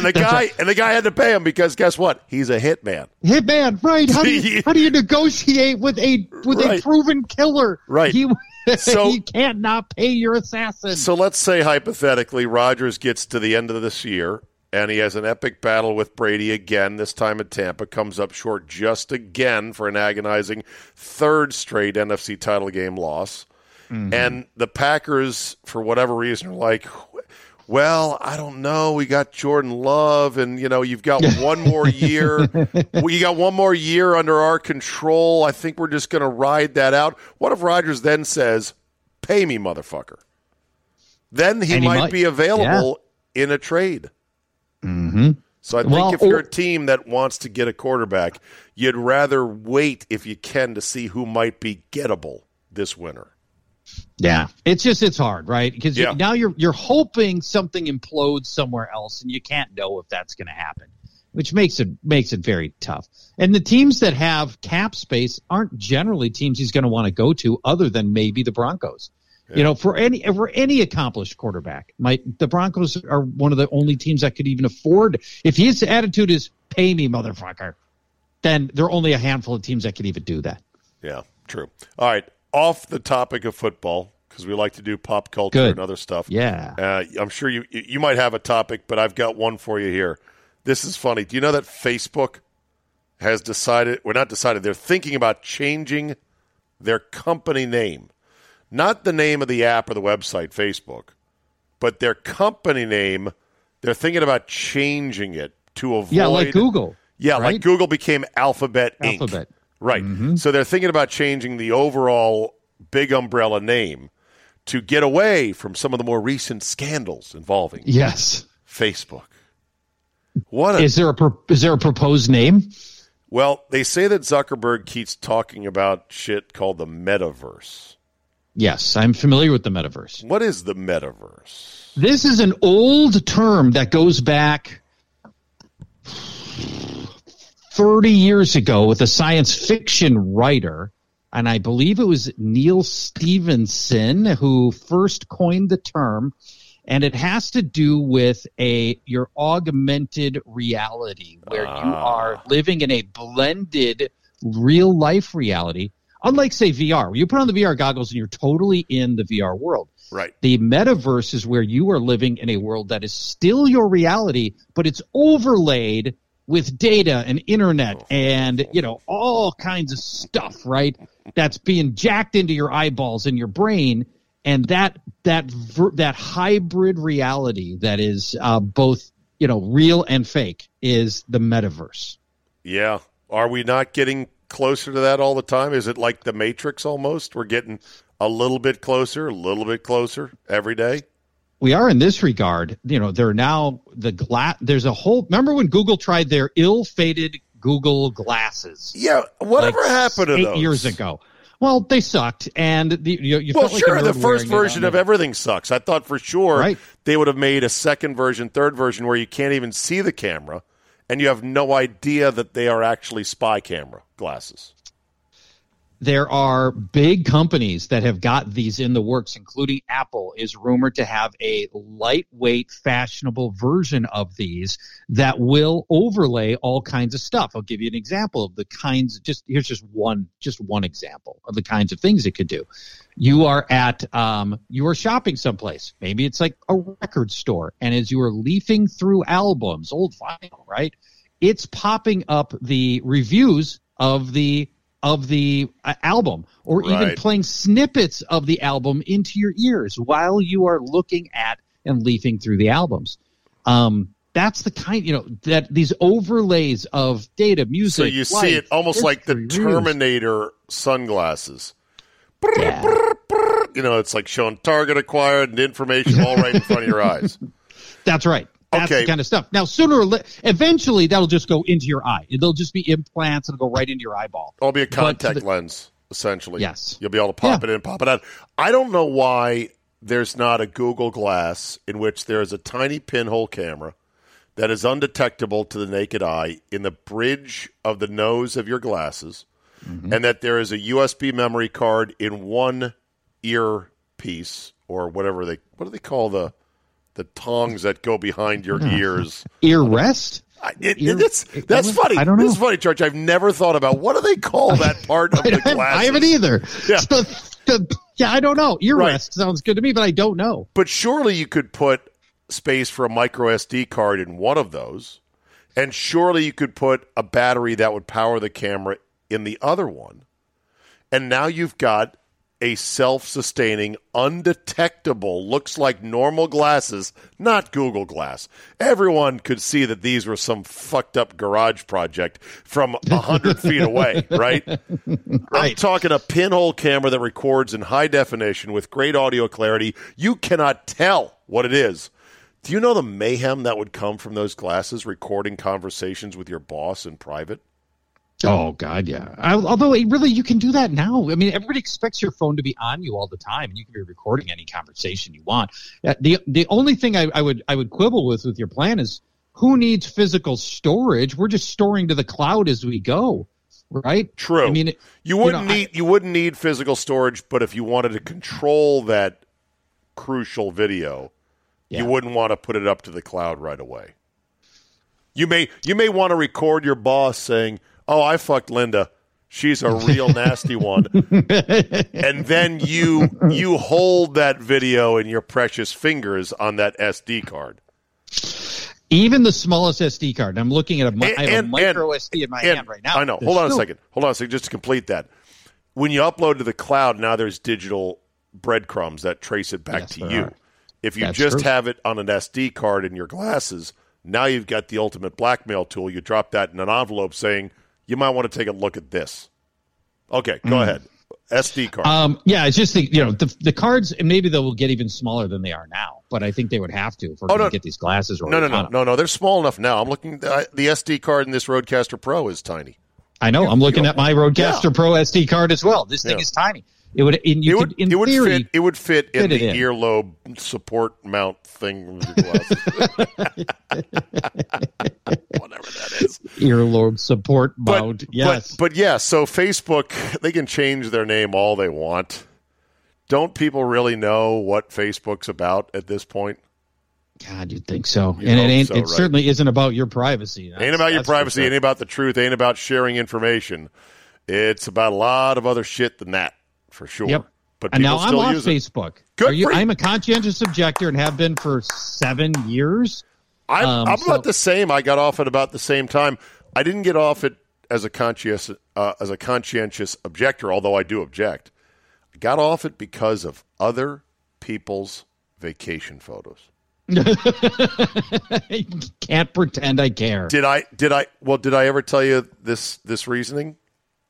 the guy and the guy had to pay him because guess what? He's a hitman.
Hitman, right? How do you, how do you negotiate with a with
Right.
a proven killer?
Right.
He,
So-
he can't not pay your assassin.
So let's say hypothetically Rodgers gets to the end of this year and he has an epic battle with Brady again, this time at Tampa, comes up short just again for an agonizing third straight NFC title game loss. Mm-hmm. And the Packers, for whatever reason, are like, well, I don't know. We got Jordan Love, and you know, you've got one more year. you got one more year under our control. I think we're just going to ride that out. What if Rodgers then says, "Pay me, motherfucker"? Then he, might,
might-
be available in a trade.
Mm-hmm.
So I think
Well,
if you're a team that wants to get a quarterback, you'd rather wait if you can to see who might be gettable this winter.
Yeah, it's just it's hard, right? Because
Yeah.
now you're you're hoping something implodes somewhere else, and you can't know if that's going to happen, which makes it makes it very tough. And the teams that have cap space aren't generally teams he's going to want to go to, other than maybe the Broncos. You know, for any for any accomplished quarterback, might the Broncos are one of the only teams that could even afford. If his attitude is "pay me, motherfucker," then there are only a handful of teams that could even do that.
Yeah, true. All right, off the topic of football because we like to do pop culture
Good.
and other stuff.
Yeah.
uh, I'm sure you you might have a topic, but I've got one for you here. This is funny. Do you know that Facebook has decided? We're not decided. They're thinking about changing their company name, not the name of the app or the website, Facebook, but their company name. They're thinking about changing it to avoid.
Yeah, like Google.
Yeah, like? Google became Alphabet Inc.
Alphabet.
Right. Mm-hmm. So they're thinking about changing the overall big umbrella name to get away from some of the more recent scandals involving
Yes.
Facebook. What a
Is there a pro- is there a proposed name?
well, they say that Zuckerberg keeps talking about shit called the metaverse.
Yes, I'm familiar with the metaverse.
What is the metaverse?
This is an old term that goes back 30 years ago with a science fiction writer, and I believe it was Neal Stephenson who first coined the term. And it has to do with a your augmented reality where you ah. are living in a blended real life reality. Unlike say VR, where you put on the VR goggles and you're totally in the VR world.
Right.
The metaverse is where you are living in a world that is still your reality, but it's overlaid with data and internet and, you know, all kinds of stuff, right? That's being jacked into your eyeballs and your brain. And that, that, ver- that hybrid reality that is, uh, both, you know, real and fake is the metaverse.
Yeah. Are we not getting closer to that all the time? Is it like the Matrix almost? We're getting a little bit closer, a little bit closer every day.
we are in this regard. You know, they're now the glass. There's a whole. Remember when Google tried their ill-fated Google glasses?
Yeah. Whatever
like
happened to
eight
those?
years ago? Well, they sucked, and the, you, you
Well,
felt like
sure. the first version of everything sucks. I thought for sure
Right.
they would have made a second version, third version where you can't even see the camera and you have no idea that they are actually spy camera glasses.
There are big companies that have got these in the works, including Apple is rumored to have a lightweight, fashionable version of these that will overlay all kinds of stuff. I'll give you an example of the kinds. Just here's just one, just one example of the kinds of things it could do. You are at, um, you are shopping someplace. Maybe it's like a record store, and as you are leafing through albums, old vinyl, right? It's popping up the reviews of the of the uh, album or even playing snippets of the album into your ears while you are looking at and leafing through the albums. Um, that's the kind, you know, that these overlays of data, music.
So you see it almost like the. Terminator sunglasses.
Yeah.
You know, it's like showing target acquired and information all right in front of your eyes.
That's right. That's
Okay.
the kind of stuff. Now, sooner or later, eventually that'll just go into your eye. They'll just be implants. It'll go right into your eyeball.
It'll be a contact
the-
lens, essentially.
Yes.
You'll be able to pop
Yeah.
it in, pop it out. I don't know why there's not a Google Glass in which there is a tiny pinhole camera that is undetectable to the naked eye in the bridge of the nose of your glasses,
Mm-hmm.
and that there is a USB memory card in one earpiece or whatever they what do they call the the tongs that go behind your ears.
Ear rest?
I, it,
Ear- it-
that's
I
funny.
I don't
This is funny, Church. I've never thought about what do they call that part of the glasses.
I haven't either.
Yeah.
The- the- yeah, I don't know. Ear
Right.
rest sounds good to me, but I don't know.
But surely you could put space for a micro SD card in one of those, and surely you could put a battery that would power the camera in the other one. And now you've got a self-sustaining, undetectable, looks like normal glasses, not Google Glass. Everyone could see that these were some fucked up garage project from a hundred feet away, right? I'm talking a pinhole camera that records in high definition with great audio clarity. You cannot tell what it is. Do you know the mayhem that would come from those glasses recording conversations with your boss in private?
Oh God, yeah. I, although it really, you can do that now. I mean, everybody expects your phone to be on you all the time, and you can be recording any conversation you want. Uh, the The only thing I, I would I would quibble with with your plan is who needs physical storage? We're just storing to the cloud as we go, right?
True.
I mean, it-
you wouldn't
know, I-
need you wouldn't need physical storage, but if you wanted to control that crucial video, you wouldn't want to put it up to the cloud right away. You may you may want to record your boss saying, "Oh, I fucked Linda. She's a real nasty one." and then you you hold that video in your precious fingers on that SD card.
even the smallest SD card. I'm looking at a,
And-
I have
and-
a micro
and-
SD in my hand right now.
I know.
There's
Hold on a second. Hold on a second. Just to complete that, when you upload to the cloud, now there's digital breadcrumbs that trace it back
Yes,
to you.
are.
If you
That's
just
true.
have it on an SD card in your glasses, now you've got the ultimate blackmail tool. You drop that in an envelope saying, "You might want to take a look at this." Okay, go ahead. SD card.
Mm. Um, yeah, it's just the you know the the cards. Maybe they will get even smaller than they are now, but I think they would have to if we're
Oh, no.
get these glasses.
no, no, no, no, no. They're small enough now. I'm looking. The, the SD card in this RODECaster Pro is tiny.
I know. I'm looking at my RODECaster
Yeah.
Pro SD card as well. This thing
Yeah.
is tiny. It would. In, you
it
could, in
it would
theory,
fit. It would fit in the
in.
earlobe support mount thing with your glasses. Whatever that is.
earlobe support
But,
mount. yes.
but but yeah. So Facebook, they can change their name all they want. Don't people really know what Facebook's about at this point?
God, you'd think so.
You'd
and it ain't.
so,
it
right?
certainly isn't about your privacy. That's-
ain't about your privacy.
sure.
Ain't about the truth. Ain't about sharing information. It's about a lot of other shit than that, for sure.
Yep.
But
and now I'm off. Facebook.
Good
Are you. I'm a conscientious objector and have been for seven years.
I'm,
Um,
I'm
so-
about the same. I got off at about the same time. I didn't get off it as a conscious uh, as a conscientious objector, although I do object. I got off it because of other people's vacation photos.
Can't pretend I care.
Did I? Did I? Well, did I ever tell you this this reasoning?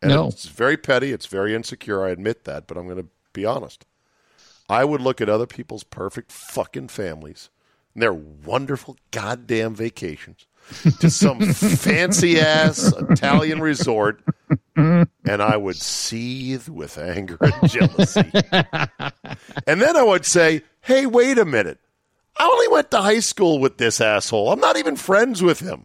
And
No.
It's very petty. It's very insecure. I admit that, but I'm going to be honest. I would look at other people's perfect fucking families and their wonderful goddamn vacations to some fancy ass Italian resort, and I would seethe with anger and jealousy. and then I would say, "Hey, wait a minute! I only went to high school with this asshole. I'm not even friends with him.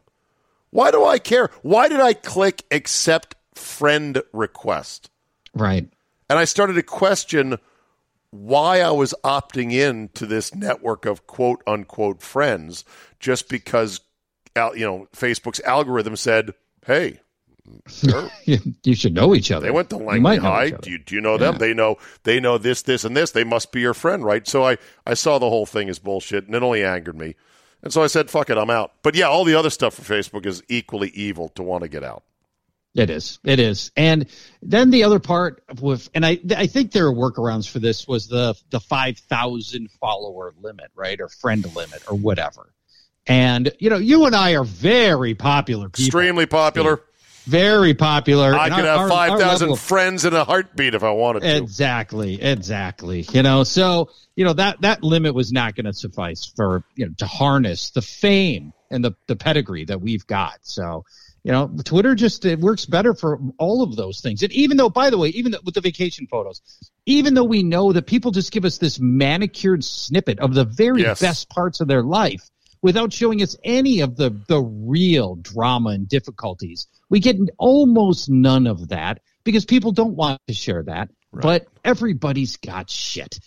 Why do I care? Why did I click accept friend request?
Right.
And I started to question why I was opting in to this network of quote unquote friends just because you know Facebook's algorithm said, "Hey,
you should know each other.
they went to Langley High. Do you, do you know them?
Yeah.
They know they know this, this, and this. They must be your friend, right?" So I I saw the whole thing as bullshit, and it only angered me. And so I said, "Fuck it, I'm out." But yeah, all the other stuff for Facebook is equally evil to want to get out.
It is. It is. And then the other part with, and I, I think there are workarounds for this was the, the 5,000 follower limit, right? Or friend limit or whatever. And, you know, you and I are very popular people.
Extremely popular.
Very popular.
I
And
could
our-
have five thousand friends in a heartbeat if I wanted to.
Exactly, exactly. You know, so you know that that limit was not going to suffice for you know to harness the fame and the the pedigree that we've got. So you know, Twitter just it works better for all of those things. And even though, by the way, even with the vacation photos, even though we know that people just give us this manicured snippet of the very
Yes.
best parts of their life without showing us any of the the real drama and difficulties. We get almost none of that because people don't want to share that. But everybody's got shit.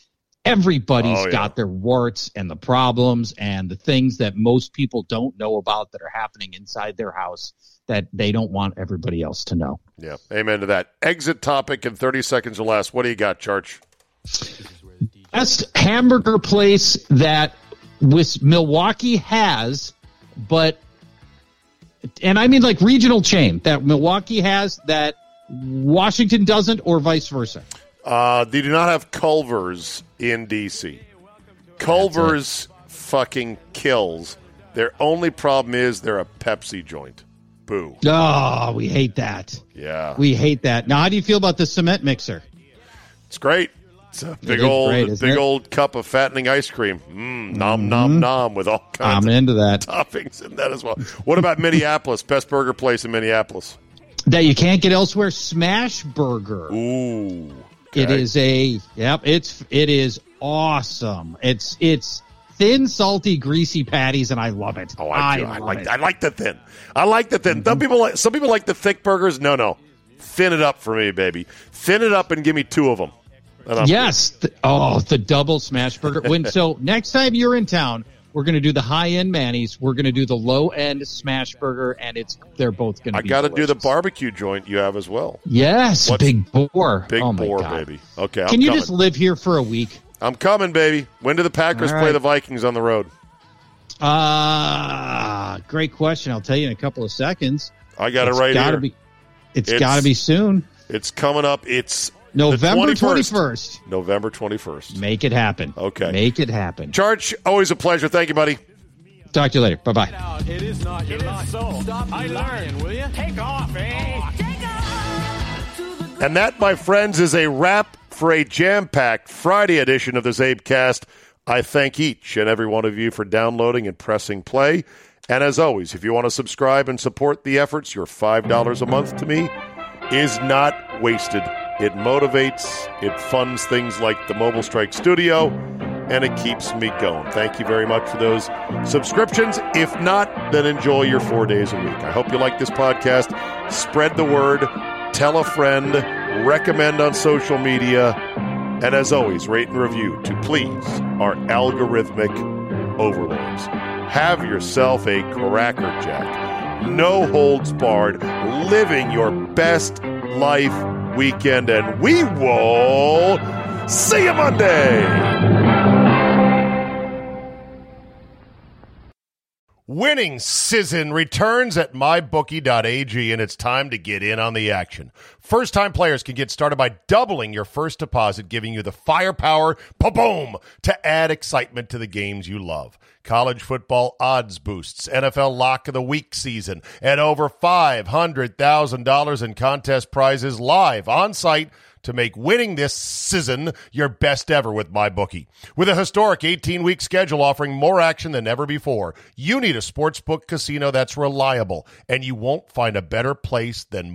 Everybody's
Oh, yeah.
got their warts and the problems and the things that most people don't know about that are happening inside their house that they don't want everybody else to know.
Yeah, amen to that. Exit topic in 30 seconds or less. What do you got, Church?
best hamburger place that with Milwaukee has, but and I mean like regional chain that Milwaukee has that Washington doesn't, or vice versa.
Uh, they do not have Culver's in D.C. Culver's fucking kills. Their only problem is they're a Pepsi joint. Boo.
Oh, we hate that.
Yeah,
We hate that. Now, how do you feel about the cement mixer?
it's great. It's a big old,
great,
big
it?
old cup of fattening ice cream. Mm, nom nom nom with all kinds
I'm
of
into that.
toppings in that as well. What about Minneapolis? Best burger place in Minneapolis.
That you can't get elsewhere. Smash Burger.
Ooh,
It
okay.
is a yep. It's it is awesome. It's it's thin, salty, greasy patties, and I love it.
Oh, I, do. I like
it.
I like the thin. I like the thin. Some mm-hmm. people like some people like the thick burgers. No, no, thin it up for me, baby. Thin it up and give me two of them.
Yes. oh, the double smash burger. When so next time you're in town, we're going to do the high end Manny's. We're going to do the low end smash burger, and it's they're both going to.
I got to do the barbecue joint you have as well.
Yes,
What's-
big boar.
Big
oh
boar,
God.
baby. Okay, I'm
Can you
coming.
just live here for a week?
I'm coming, baby. When do the Packers
All
play the Vikings on the road?
Ah, great question. I'll tell you in a couple of seconds.
I got
It's
it right
gotta
here.
Be, it's
It's-
got to be soon.
It's coming up. It's
November
21st.
21st.
November 21st.
Make it happen.
Okay.
Make it happen.
Charge, always a pleasure. Thank you, buddy.
Talk to you later. Bye bye.
It is not. You're not. Stop I lying, will you? Take off, eh? Take off.
And that, my friends, is a wrap for a jam packed Friday edition of the Zabecast. I thank each and every one of you for downloading and pressing play. And as always, if you want to subscribe and support the efforts, your $5 a month to me is not wasted. It motivates, it funds things like the Mobile Strike Studio, and it keeps me going. Thank you very much for those subscriptions. If not, then enjoy your four days a week. I hope you like this podcast. Spread the word, tell a friend, recommend on social media, and as always, rate and review to please our algorithmic overlords. Have yourself a cracker jack. No holds barred, living your best life weekend, and we will see you Monday.
Winning season returns at mybookie.ag, and it's time to get in on the action. First time players can get started by doubling your first deposit, giving you the firepower, boom, to add excitement to the games you love. College football odds boosts, NFL lock of the week season, and over $500,000 in contest prizes live on site to make winning this season your best ever with MyBookie. With a historic 18 week schedule offering more action than ever before, you need a sportsbook casino that's reliable, and you won't find a better place than